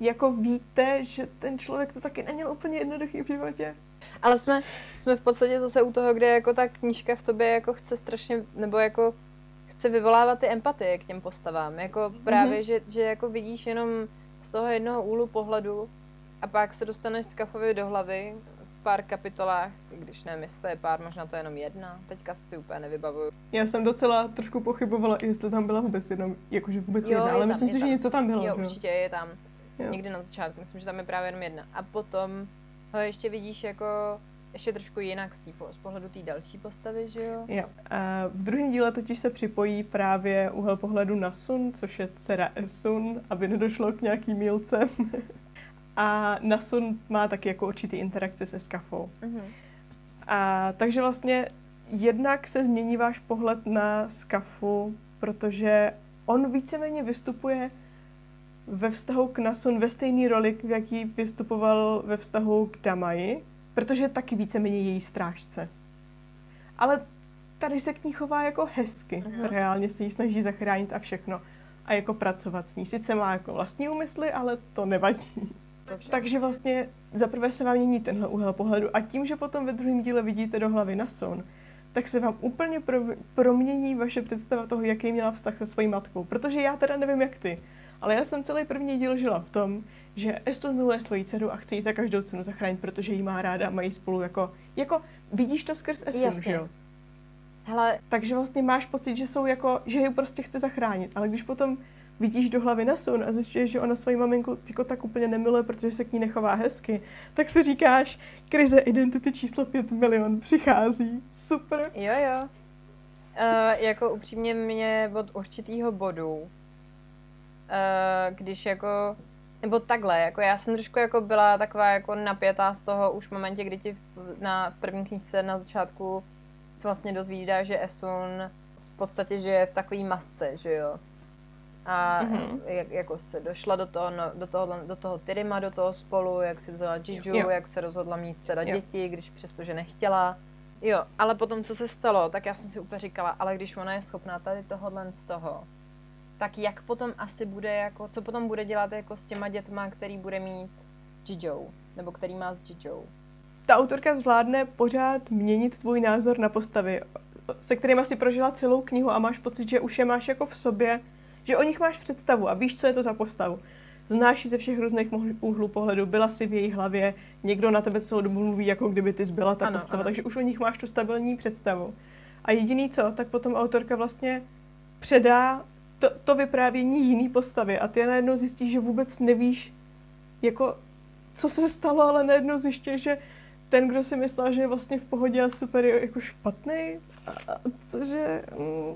jako víte, že ten člověk to taky neměl úplně jednoduchý v životě. Ale jsme, jsme v podstatě zase u toho, kde jako ta knížka v tobě jako chce strašně, nebo jako chce vyvolávat ty empatie k těm postavám. Jako právě, mm-hmm. že, že jako vidíš jenom z toho jednoho úhlu pohledu a pak se dostaneš z Kafovi do hlavy, pár kapitolách, když nevím, jestli to je pár, možná to je jenom jedna, teďka si úplně nevybavuju. Já jsem docela trošku pochybovala, jestli tam byla vůbec jenom, jakože vůbec Jo, jedna, je ale tam, myslím je si, že tam. něco tam bylo. Jo, že určitě je tam. Jo. Někdy na začátku, myslím, že tam je právě jenom jedna. A potom ho ještě vidíš jako ještě trošku jinak z, tý, z pohledu té další postavy, že jo? Jo. A v druhém díle totiž se připojí právě úhel pohledu na Sun, což je dcera Esun, aby nedošlo k nějaký mílce. A Nasun má taky jako určitý interakce se Skafou. Mhm. A takže vlastně jednak se změní váš pohled na Skafu, protože on víceméně vystupuje ve vztahu k Nasun ve stejné roli, v jaký vystupoval ve vztahu k Damaji, protože je taky víceméně její strážce. Ale tady se k ní chová jako hezky. Mhm. Reálně se jí snaží zachránit a všechno. A jako pracovat s ní. Sice má jako vlastní úmysly, ale to nevadí. Takže vlastně zaprvé se vám mění tenhle úhel pohledu a tím, že potom ve druhém díle vidíte do hlavy na son, tak se vám úplně pro, promění vaše představa toho, jaký měla vztah se svojí matkou. Protože já teda nevím, jak ty, ale já jsem celý první díl žila v tom, že Eston miluje svoji dceru a chce ji za každou cenu zachránit, protože ji má ráda a mají spolu jako, jako vidíš to skrz Eston, že jo? Hele, Takže vlastně máš pocit, že jsou jako, že ji prostě chce zachránit, ale když potom vidíš do hlavy na Sun a zjišťuješ, že ona svoji maminku jako tak úplně nemiluje, protože se k ní nechová hezky, tak si říkáš, krize identity číslo 5 milion přichází. Super. jo jo. Uh, jako upřímně mě od určitého bodu, když jako, nebo takhle, jako já jsem trošku jako byla taková jako napětá z toho už v momentě, kdy ti na v první knížce na začátku se vlastně dozvídá, že Esun v podstatě žije v takové masce, že jo. A Mhm. jak, jako se došla do toho, no, do toho, do toho Tyrima, do toho spolu, jak si vzala Jiju, Jo. jak se rozhodla mít teda Jo. děti, když přestože nechtěla. Jo, ale potom, co se stalo, tak já jsem si úplně říkala, ale když ona je schopná tady tohohle z toho, tak jak potom asi bude, jako, co potom bude dělat jako s těma dětma, který bude mít s Jijou, nebo který má s Jijou. Ta autorka zvládne pořád měnit tvůj názor na postavy, se kterými si prožila celou knihu a máš pocit, že už je máš jako v sobě, že o nich máš představu a víš, co je to za postavu. Znáš ji ze všech různých úhlů pohledu, byla si v její hlavě, někdo na tebe celou dobu mluví, jako kdyby ty zbyla ta Ano, postava, ano. takže už o nich máš tu stabilní představu. A jediný co, tak potom autorka vlastně předá to, to vyprávění jiný postavě a ty najednou zjistíš, že vůbec nevíš, jako, co se stalo, ale najednou zjišťuješ, že ten, kdo si myslel, že je vlastně v pohodě a super, je jako špatný. A, a cože... Mm,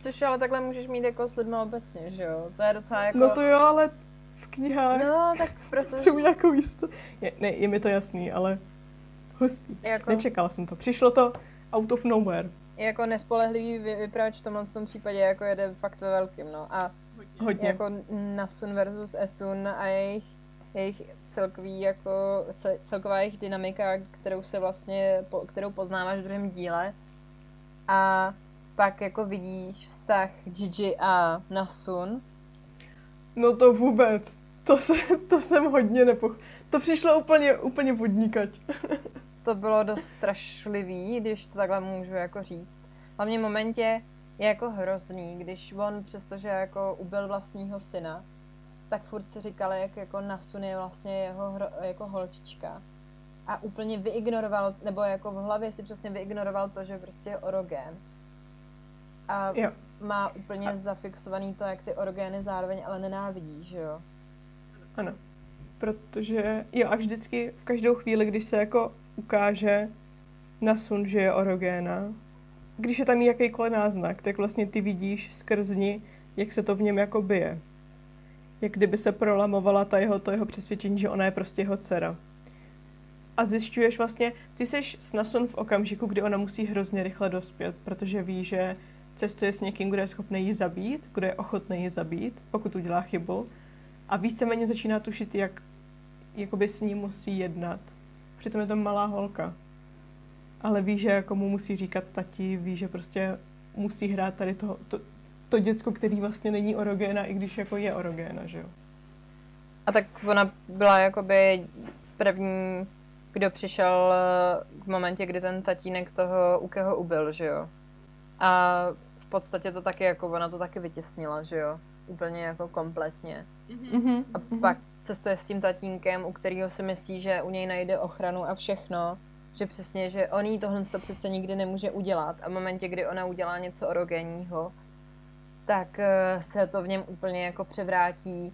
Což ale takhle můžeš mít jako s lidmi obecně, že jo? To je docela jako... no to jo, ale v knihách No, tak proto... potřebuji nějakou jistotu. Je, ne, je mi to jasný, ale hustý. Jako, Nečekala jsem to. Přišlo to out of nowhere. Jako nespolehlivý vy- vypravěč v tomhle tom případě jako jede fakt ve velkým, no. A Hodně. jako Nasun versus Esun a jejich, jejich celkový jako, ce- celková jejich dynamika, kterou se vlastně, po, kterou poznáváš v druhém díle. A pak jako vidíš vztah Gigi a Nasun. No to vůbec. To, se, to jsem hodně nepoch... To přišlo úplně, úplně vodníkať. To bylo dost strašlivý, když to takhle můžu jako říct. Hlavně v momentě je jako hrozný, když on přestože jako ubil vlastního syna, tak furt si říkal, jak jako Nasun je vlastně jeho hro, jako holčička. A úplně vyignoroval, nebo jako v hlavě si přesně vyignoroval to, že prostě je orogen. A Jo. má úplně zafixovaný to, jak ty orogény zároveň ale nenávidí, že jo? Ano. Protože, jo, a vždycky v každou chvíli, když se jako ukáže na sun, že je orogéna, když je tam jakýkoliv náznak, tak vlastně ty vidíš skrz ní, jak se to v něm jako bije. Jak kdyby se prolamovala ta jeho, to jeho přesvědčení, že ona je prostě jeho dcera. A zjišťuješ vlastně, ty seš s Nasun v okamžiku, kdy ona musí hrozně rychle dospět, protože ví, že cestuje s někým, kdo je schopný ji zabít, kdo je ochotný ji zabít, pokud udělá chybu. A víceméně začíná tušit, jak jakoby s ní musí jednat. Přitom je to malá holka. Ale ví, že jako mu musí říkat tati, ví, že prostě musí hrát tady to, to, to děcko, který vlastně není orogéna, i když jako je orogéna, že jo. A tak ona byla jakoby první, kdo přišel eh, v momentě, kdy ten tatínek toho Ukeho ubil, že jo. A v podstatě to taky jako ona to taky vytěsnila, že jo. úplně jako kompletně. Mm-hmm. A pak cestuje s tím tatínkem, u kterého si myslí, že u něj najde ochranu a všechno. Že přesně, že on jí tohle to přece nikdy nemůže udělat. A v momentě, kdy ona udělá něco erogenního, tak eh, se to v něm úplně jako převrátí.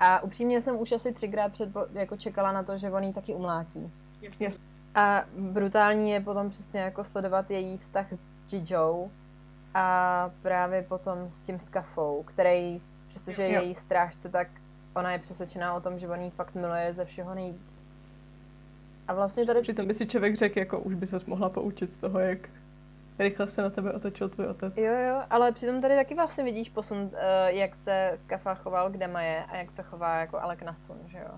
A upřímně jsem už asi třikrát před, jako čekala na to, že on jí taky umlátí. Yes. A brutální je potom přesně jako sledovat její vztah s Jijou a právě potom s tím Skafou, který, přestože je její strážce, tak ona je přesvědčená o tom, že on jí fakt miluje ze všeho nejvíc. A vlastně tady... Přitom by si člověk řekl, jako už by se mohla poučit z toho, jak rychle se na tebe otočil tvůj otec. Jo, jo, ale přitom tady taky vlastně vidíš posun, eh, jak se Skafa choval k Demaje a jak se chová jako Alek Nasun, že jo.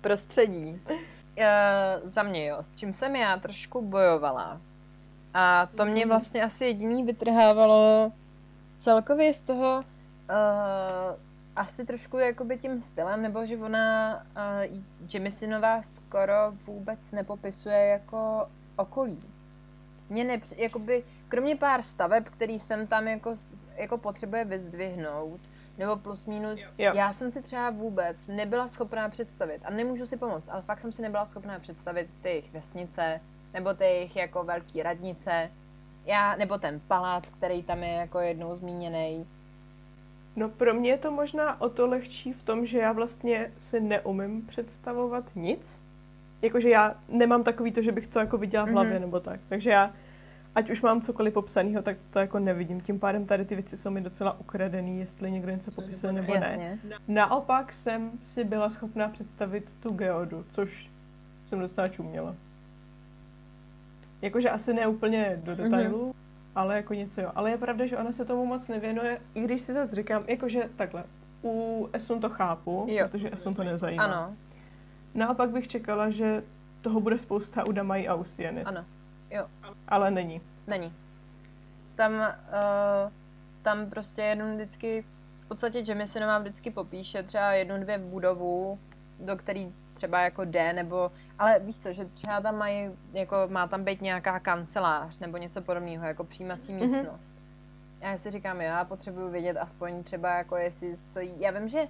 Prostředí. Eh, za mě, jo, s čím jsem já trošku bojovala. A to mě Mhm. vlastně asi jediný vytrhávalo celkově z toho uh, asi trošku jakoby tím stylem, nebo že ona, uh, Jemisonová skoro vůbec nepopisuje jako okolí. Mě nepři, jakoby, kromě pár staveb, který jsem tam jako, jako potřebuje vyzdvihnout, nebo plus minus, Jo. já jsem si třeba vůbec nebyla schopná představit, a nemůžu si pomoct, ale fakt jsem si nebyla schopná představit ty jejich vesnice, nebo ty jejich jako velký radnice, já, nebo ten palác, který tam je jako jednou zmíněný. No pro mě je to možná o to lehčí v tom, že já vlastně si neumím představovat nic. Jakože já nemám takový to, že bych to jako viděla v hlavě Mhm. nebo tak. Takže já, ať už mám cokoliv popsaného, tak to jako nevidím. Tím pádem tady ty věci jsou mi docela ukradený, jestli někdo něco popisuje nebo ne. Jasně. Naopak jsem si byla schopná představit tu geodu, což jsem docela čuměla. Jakože asi ne úplně do detailů, mm-hmm. Ale jako něco jo. Ale je pravda, že ona se tomu moc nevěnuje, i když si zase říkám, jakože takhle, u Esun to chápu, Jo. protože Esun to nezajímá. Ano, Naopak bych čekala, že toho bude spousta u Damají a u Sieny. ano, Ale není. není. Tam, uh, tam prostě jenom vždycky, v podstatě Jemisonová vždycky popíše třeba jednu, dvě budovu, do který třeba jako jde, nebo, ale víš co, že třeba tam mají, jako má tam být nějaká kancelář, nebo něco podobného, jako přijímací Mhm. místnost. Já si říkám, já potřebuju vědět aspoň třeba jako jestli stojí, já vím, že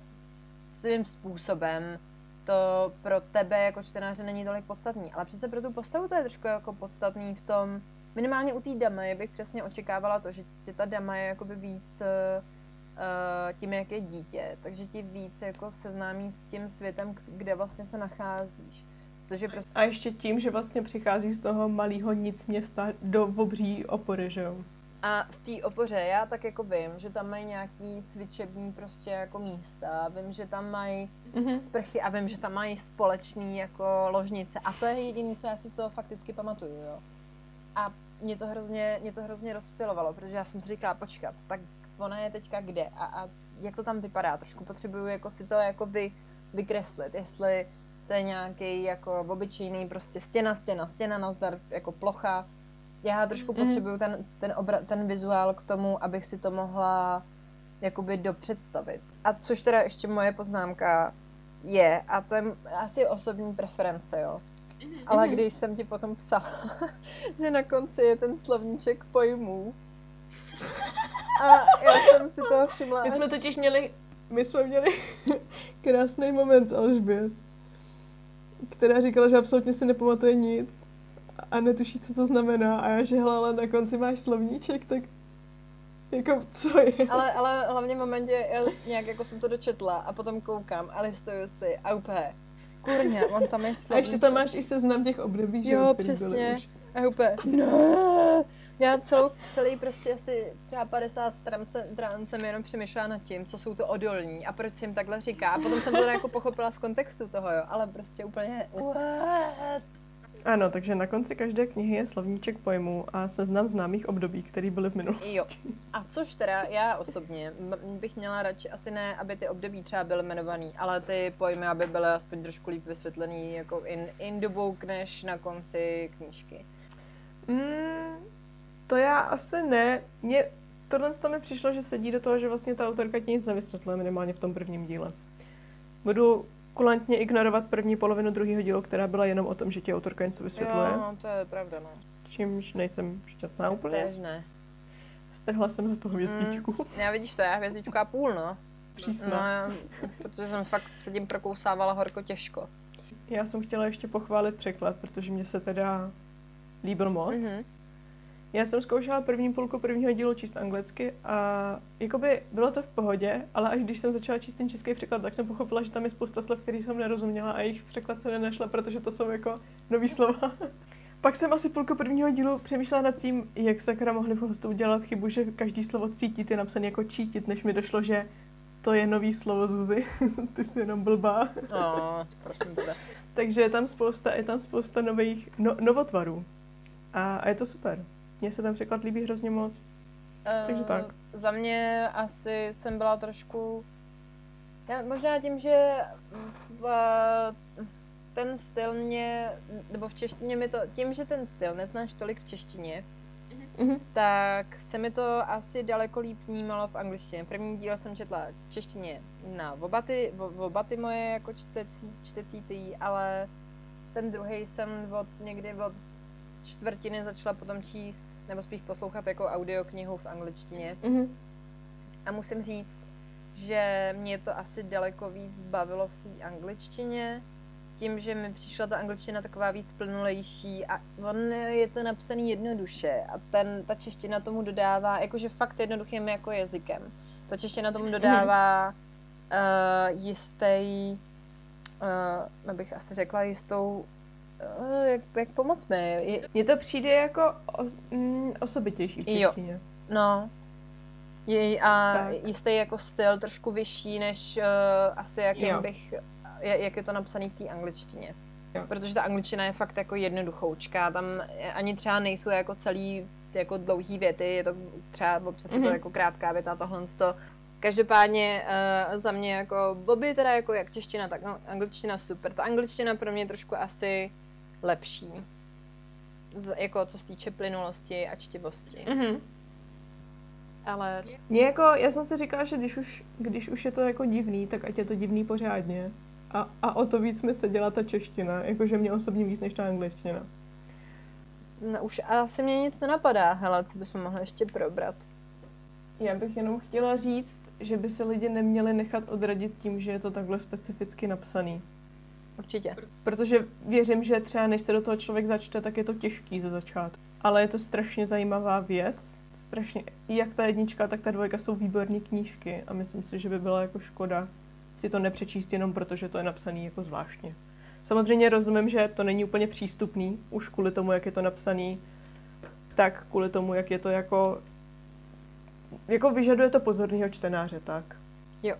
svým způsobem to pro tebe jako čtenáře není tolik podstatný, ale přece pro tu postavu to je trošku jako podstatný v tom, minimálně u té damy bych přesně očekávala to, že, že ta dama je jakoby víc uh, tím, jak je dítě, takže ti víc jako seznámí s tím světem, kde vlastně se nacházíš. Protože prostě A ještě tím, že vlastně přichází z toho malého nic města do obří opory, že jo? A v té opoře já tak jako vím, že tam mají nějaký cvičební prostě jako místa, vím, že tam mají Mhm. sprchy a vím, že tam mají společný jako ložnice a to je jediné, co já si z toho fakticky pamatuju, jo. A mě to hrozně, mě to hrozně rozptilovalo, protože já jsem si říkala, počkat, tak ona je teďka kde a, a jak to tam vypadá, trošku potřebuju jako si to jako vy, vykreslit, jestli to je nějaký jako obyčejný prostě stěna, stěna, stěna, nazdar, jako plocha. Já trošku Mhm. potřebuju ten, ten, obra, ten vizuál k tomu, abych si to mohla jakoby dopředstavit. A což teda ještě moje poznámka je, a to je asi osobní preference, jo. Ale když jsem ti potom psala, že na konci je ten slovníček pojmů, a já jsem si toho všimla My jsme až- totiž měli, my jsme měli krásný moment s Alžbět, která říkala, že absolutně si nepamatuje nic a netuší, co to znamená. A já, že hele, na konci máš slovníček, tak jako co je? Ale, ale hlavně v momentě, já nějak jako jsem to dočetla a potom koukám a listuju si a úplně, kurně, on tam je A slovníček. ještě tam máš i seznam těch období, že Jo, přesně. A úplně, ne. Já celou, celý prostě asi třeba 50 stran, se, stran jsem jenom přemýšlela nad tím, co jsou to odolní a proč jim takhle říká. A potom jsem to jako pochopila z kontextu toho, jo, ale prostě úplně, what? Ano, takže na konci každé knihy je slovníček pojmů a seznam známých období, které byly v minulosti. Jo. A což teda já osobně bych měla radši asi ne, aby ty období třeba byly jmenovaný, ale ty pojmy, aby byly aspoň trošku líp vysvětlený jako in, in book, než na konci knížky. Mm, to já asi ne. Mně tohle to mi přišlo, že sedí do toho, že vlastně ta autorka ti nic nevysvětluje, minimálně v tom prvním díle. Budu kulantně ignorovat první polovinu druhého dílu, která byla jenom o tom, že ti autorka něco vysvětluje, Jo, no, to je pravda, no. čímž nejsem šťastná úplně. Tež ne. Strhla jsem za toho hvězdičku. Já vidíš to, já hvězdičku a půl, no. přísná. No, protože jsem fakt se tím prokousávala horko těžko. Já jsem chtěla ještě pochválit překlad, protože mě se teda líbil moc. Mm-hmm. Já jsem zkoušela první půlku prvního dílu číst anglicky a jakoby bylo to v pohodě, ale až když jsem začala číst ten český překlad, tak jsem pochopila, že tam je spousta slov, který jsem nerozuměla a jejich překlad se nenašla, protože to jsou jako nový slova. Pak jsem asi půlku prvního dílu přemýšlela nad tím, jak sakra mohli v hostu udělat chybu, že každý slovo cítit je napsané jako čítit, než mi došlo, že to je nový slovo Zuzi, ty jsi jenom blbá. No, prosím tebe. Takže je tam spousta, je tam spousta nových no, novotvarů. A, a je to super. Mně se ten překlad líbí hrozně moc. Uh, Takže tak. Za mě asi jsem byla trošku... Já, možná tím, že v, ten styl mě, nebo v češtině mi to, tím, že ten styl neznáš tolik v češtině, mm-hmm. tak se mi to asi daleko líp vnímalo v angličtině. První díl jsem četla v češtině na obaty, obaty moje jako čtecí, čtecí tý, ale ten druhý jsem od někdy od čtvrtiny začala potom číst, nebo spíš poslouchat jako audioknihu v angličtině. Mm-hmm. A musím říct, že mě to asi daleko víc bavilo v té angličtině, tím, že mi přišla ta angličtina taková víc plnulejší a on je to napsaný jednoduše a ten, ta čeština tomu dodává, jakože fakt jednoduchým jako jazykem. Ta čeština tomu dodává uh, jistý, uh, abych asi řekla jistou jak, jak pomoct mi. Mně to přijde jako o, mm, osobitější v češtině. Jo. No. Je, a tak. jistý jako styl trošku vyšší, než uh, asi jakým jo. bych jak je to napsané v té angličtině. Jo. Protože ta angličtina je fakt jako jednoduchoučka, tam ani třeba nejsou jako celý jako dlouhý věty, je to třeba občas mm-hmm. jako krátká věta, tohle to. Každopádně uh, za mě jako Bobby teda jako jak čeština, tak no, angličtina super. Ta angličtina pro mě je trošku asi lepší. Z, jako co se týče plynulosti a čtivosti. Mm-hmm. Ale... Mě jako, já jsem si říkala, že když už, když už je to jako divný, tak ať je to divný pořádně. A, a o to víc mi se dělá ta čeština, jakože mě osobně víc než ta angličtina. No, už asi mě nic nenapadá, hele, co bychom mohli ještě probrat. Já bych jenom chtěla říct, že by se lidi neměli nechat odradit tím, že je to takhle specificky napsaný. Určitě. Protože věřím, že třeba než se do toho člověk začte, tak je to těžký ze začátku. Ale je to strašně zajímavá věc. Strašně, jak ta jednička, tak ta dvojka jsou výborné knížky a myslím si, že by byla jako škoda si to nepřečíst jenom proto, že to je napsané jako zvláštně. Samozřejmě rozumím, že to není úplně přístupný, už kvůli tomu, jak je to napsaný, tak kvůli tomu, jak je to jako... Jako vyžaduje to pozorného čtenáře, tak. Jo.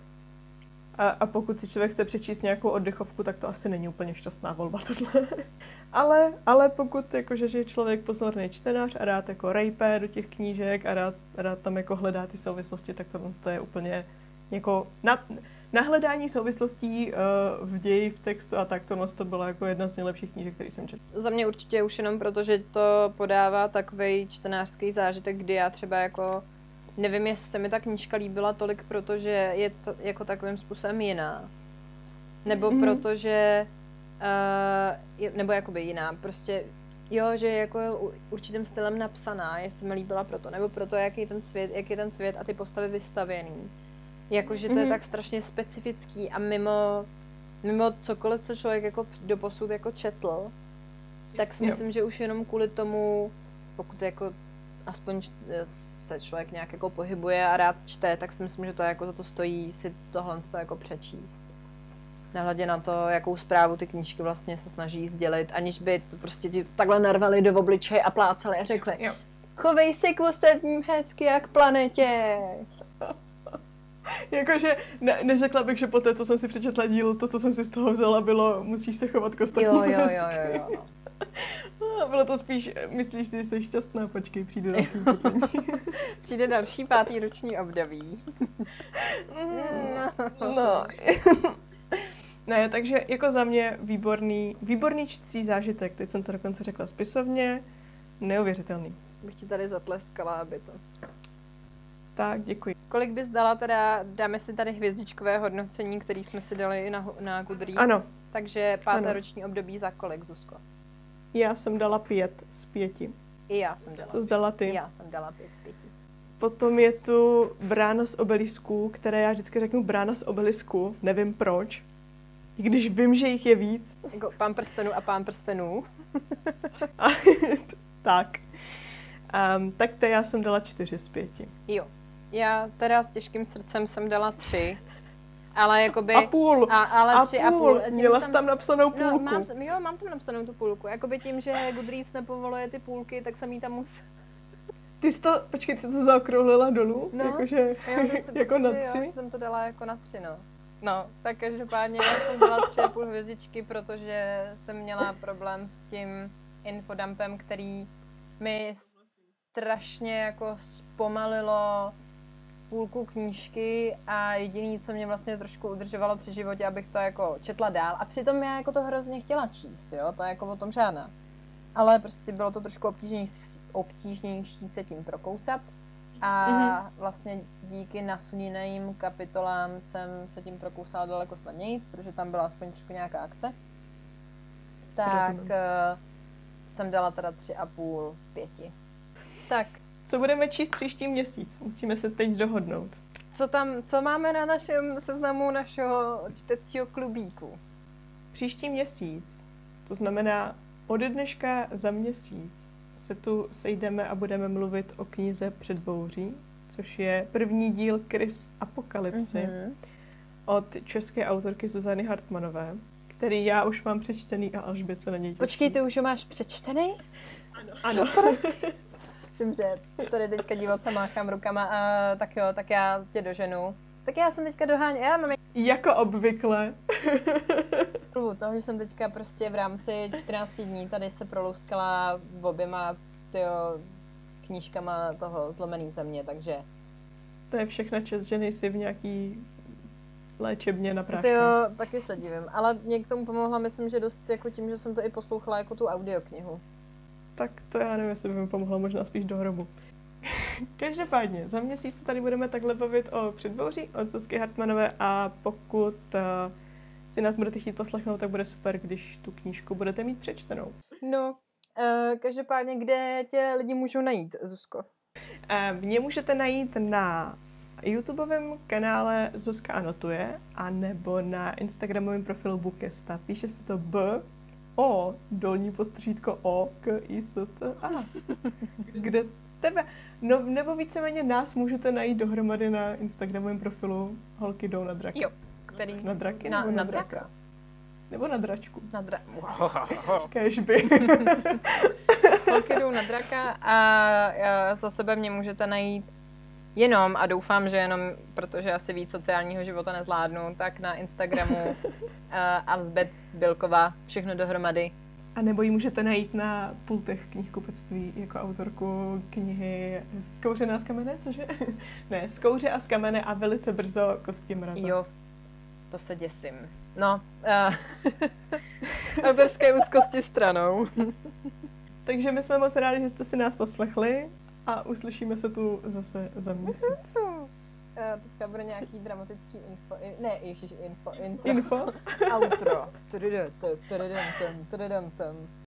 A, a pokud si člověk chce přečíst nějakou oddechovku, tak to asi není úplně šťastná volba tohle. ale, ale pokud jakože, že je člověk pozorný čtenář a rád jako rejpe do těch knížek a rád, rád tam jako hledá ty souvislosti, tak to je úplně jako na, na hledání souvislostí uh, v ději, v textu a tak to, to byla jako jedna z nejlepších knížek, který jsem četl. Za mě určitě už jenom proto, že to podává takový čtenářský zážitek, kdy já třeba jako nevím, jestli se mi ta knížka líbila tolik, protože je to jako takovým způsobem jiná. Nebo mm-hmm. protože, uh, nebo jakoby jiná, prostě jo, že je jako určitým stylem napsaná, jestli se mi líbila proto, nebo proto, jaký je ten svět, jak je ten svět a ty postavy vystavěný. Jakože to mm-hmm. je mhm. tak strašně specifický a mimo, mimo cokoliv, co člověk jako do posud jako četl, tak si myslím, jo. že už jenom kvůli tomu, pokud jako aspoň se člověk nějak jako pohybuje a rád čte, tak si myslím, že to jako za to stojí si tohle to jako přečíst. Nehledě na to, jakou zprávu ty knížky vlastně se snaží sdělit, aniž by to prostě ti takhle narvali do obličeje a plácali a řekli jo. Chovej se k ostatním hezky jak planetě. Jakože ne, neřekla bych, že po té, co jsem si přečetla díl, to, co jsem si z toho vzala, bylo musíš se chovat k ostatním jo, jo, jo, jo, jo. No, bylo to spíš, myslíš si, že jsi šťastná, počkej, přijde další Přijde další pátý roční období. no. ne, takže jako za mě výborný, výborný čtcí zážitek, teď jsem to dokonce řekla spisovně, neuvěřitelný. Bych ti tady zatleskala, aby to... Tak, děkuji. Kolik bys dala teda, dáme si tady hvězdičkové hodnocení, který jsme si dali na, na Goodreads. Ano. Takže páté ano. roční období za kolik, Zuzko? Já jsem dala pět z pěti. I já jsem dala. Co jsi dala ty? Já jsem dala pět z pěti. Potom je tu brána z obelisků, které já vždycky řeknu brána z obelisku, nevím proč. I když vím, že jich je víc. Jako pán prstenů a pán prstenů. tak. Um, tak to já jsem dala čtyři z pěti. Jo. Já teda s těžkým srdcem jsem dala tři. Ale jakoby... A půl. A, ale a tři půl. a půl. Měla jsi tam napsanou půlku. No, mám, jo, mám tam napsanou tu půlku. Jakoby tím, že Goodreads nepovoluje ty půlky, tak jsem jí tam musel... Ty jsi to, počkej, jsi to zaokrouhlila dolů? No, Jakože, jako na tři? Jo, jsem to dala jako na tři, no. No, tak každopádně já jsem dala tři a půl hvězdičky, protože jsem měla problém s tím infodumpem, který mi strašně jako zpomalilo půlku knížky a jediný, co mě vlastně trošku udržovalo při životě, abych to jako četla dál. A přitom já jako to hrozně chtěla číst, jo, to je jako o tom žádná. Ale prostě bylo to trošku obtížnější, obtížnější se tím prokousat. A mm-hmm. vlastně díky nasuněným kapitolám jsem se tím prokousala daleko snadněji, protože tam byla aspoň trošku nějaká akce. Tak uh, jsem dala teda tři a půl z pěti. Tak. Co budeme číst příští měsíc? Musíme se teď dohodnout. Co tam, co máme na našem seznamu našeho čtecího klubíku? Příští měsíc, to znamená od dneška za měsíc, se tu sejdeme a budeme mluvit o knize Předbouří, což je první díl Chris Apokalypsy mm-hmm. od české autorky Zuzany Hartmanové, který já už mám přečtený a Alžbět se na něj těší. Počkej, ty už ho máš přečtený? Ano. ano. Co prosím? Dobře, tady teďka divoce máchám rukama, a tak jo, tak já tě doženu. Tak já jsem teďka doháněl, já mám... Jako obvykle. Toho, že jsem teďka prostě v rámci 14 dní tady se proluskala oběma tyjo, knížkama toho zlomený země, takže... To je všechna čest, že nejsi v nějaký léčebně na prášku. Jo, taky se divím, ale mě k tomu pomohla, myslím, že dost jako tím, že jsem to i poslouchala jako tu audioknihu. Tak to já nevím, jestli by mi pomohlo, možná spíš do hrobu. Každopádně, za měsíc se tady budeme takhle bavit o předbouří od Zuzky Hartmanové a pokud uh, si nás budete chtít poslechnout, tak bude super, když tu knížku budete mít přečtenou. No, uh, každopádně, kde tě lidi můžou najít, Zuzko? Uh, mě můžete najít na YouTubeovém kanále Zuzka anotuje a nebo na Instagramovém profilu Bookesta. Píše se to B, O, dolní podtržítko O, K, I, S, T, A. Kde tebe, no, nebo víceméně nás můžete najít dohromady na Instagramovém profilu Holky jdou na draky. Jo, který? Na draky na, nebo na, na draka? draka? Nebo na dračku. Na dra... Kežby. Holky jdou na draka a za sebe mě můžete najít jenom, a doufám, že jenom, protože asi víc sociálního života nezvládnu, tak na Instagramu uh, Alzbet Bilkova, všechno dohromady. A nebo ji můžete najít na pultech knihkupectví jako autorku knihy Skouřená z kamene, cože? ne, Skouře a z kamene a velice brzo Kosti mraze. Jo, to se děsím. No, uh, autorské úzkosti stranou. Takže my jsme moc rádi, že jste si nás poslechli a uslyšíme se tu zase za měsíc. Uh, teďka bude nějaký dramatický info, in, ne, ježiš, info, intro. Info? Outro.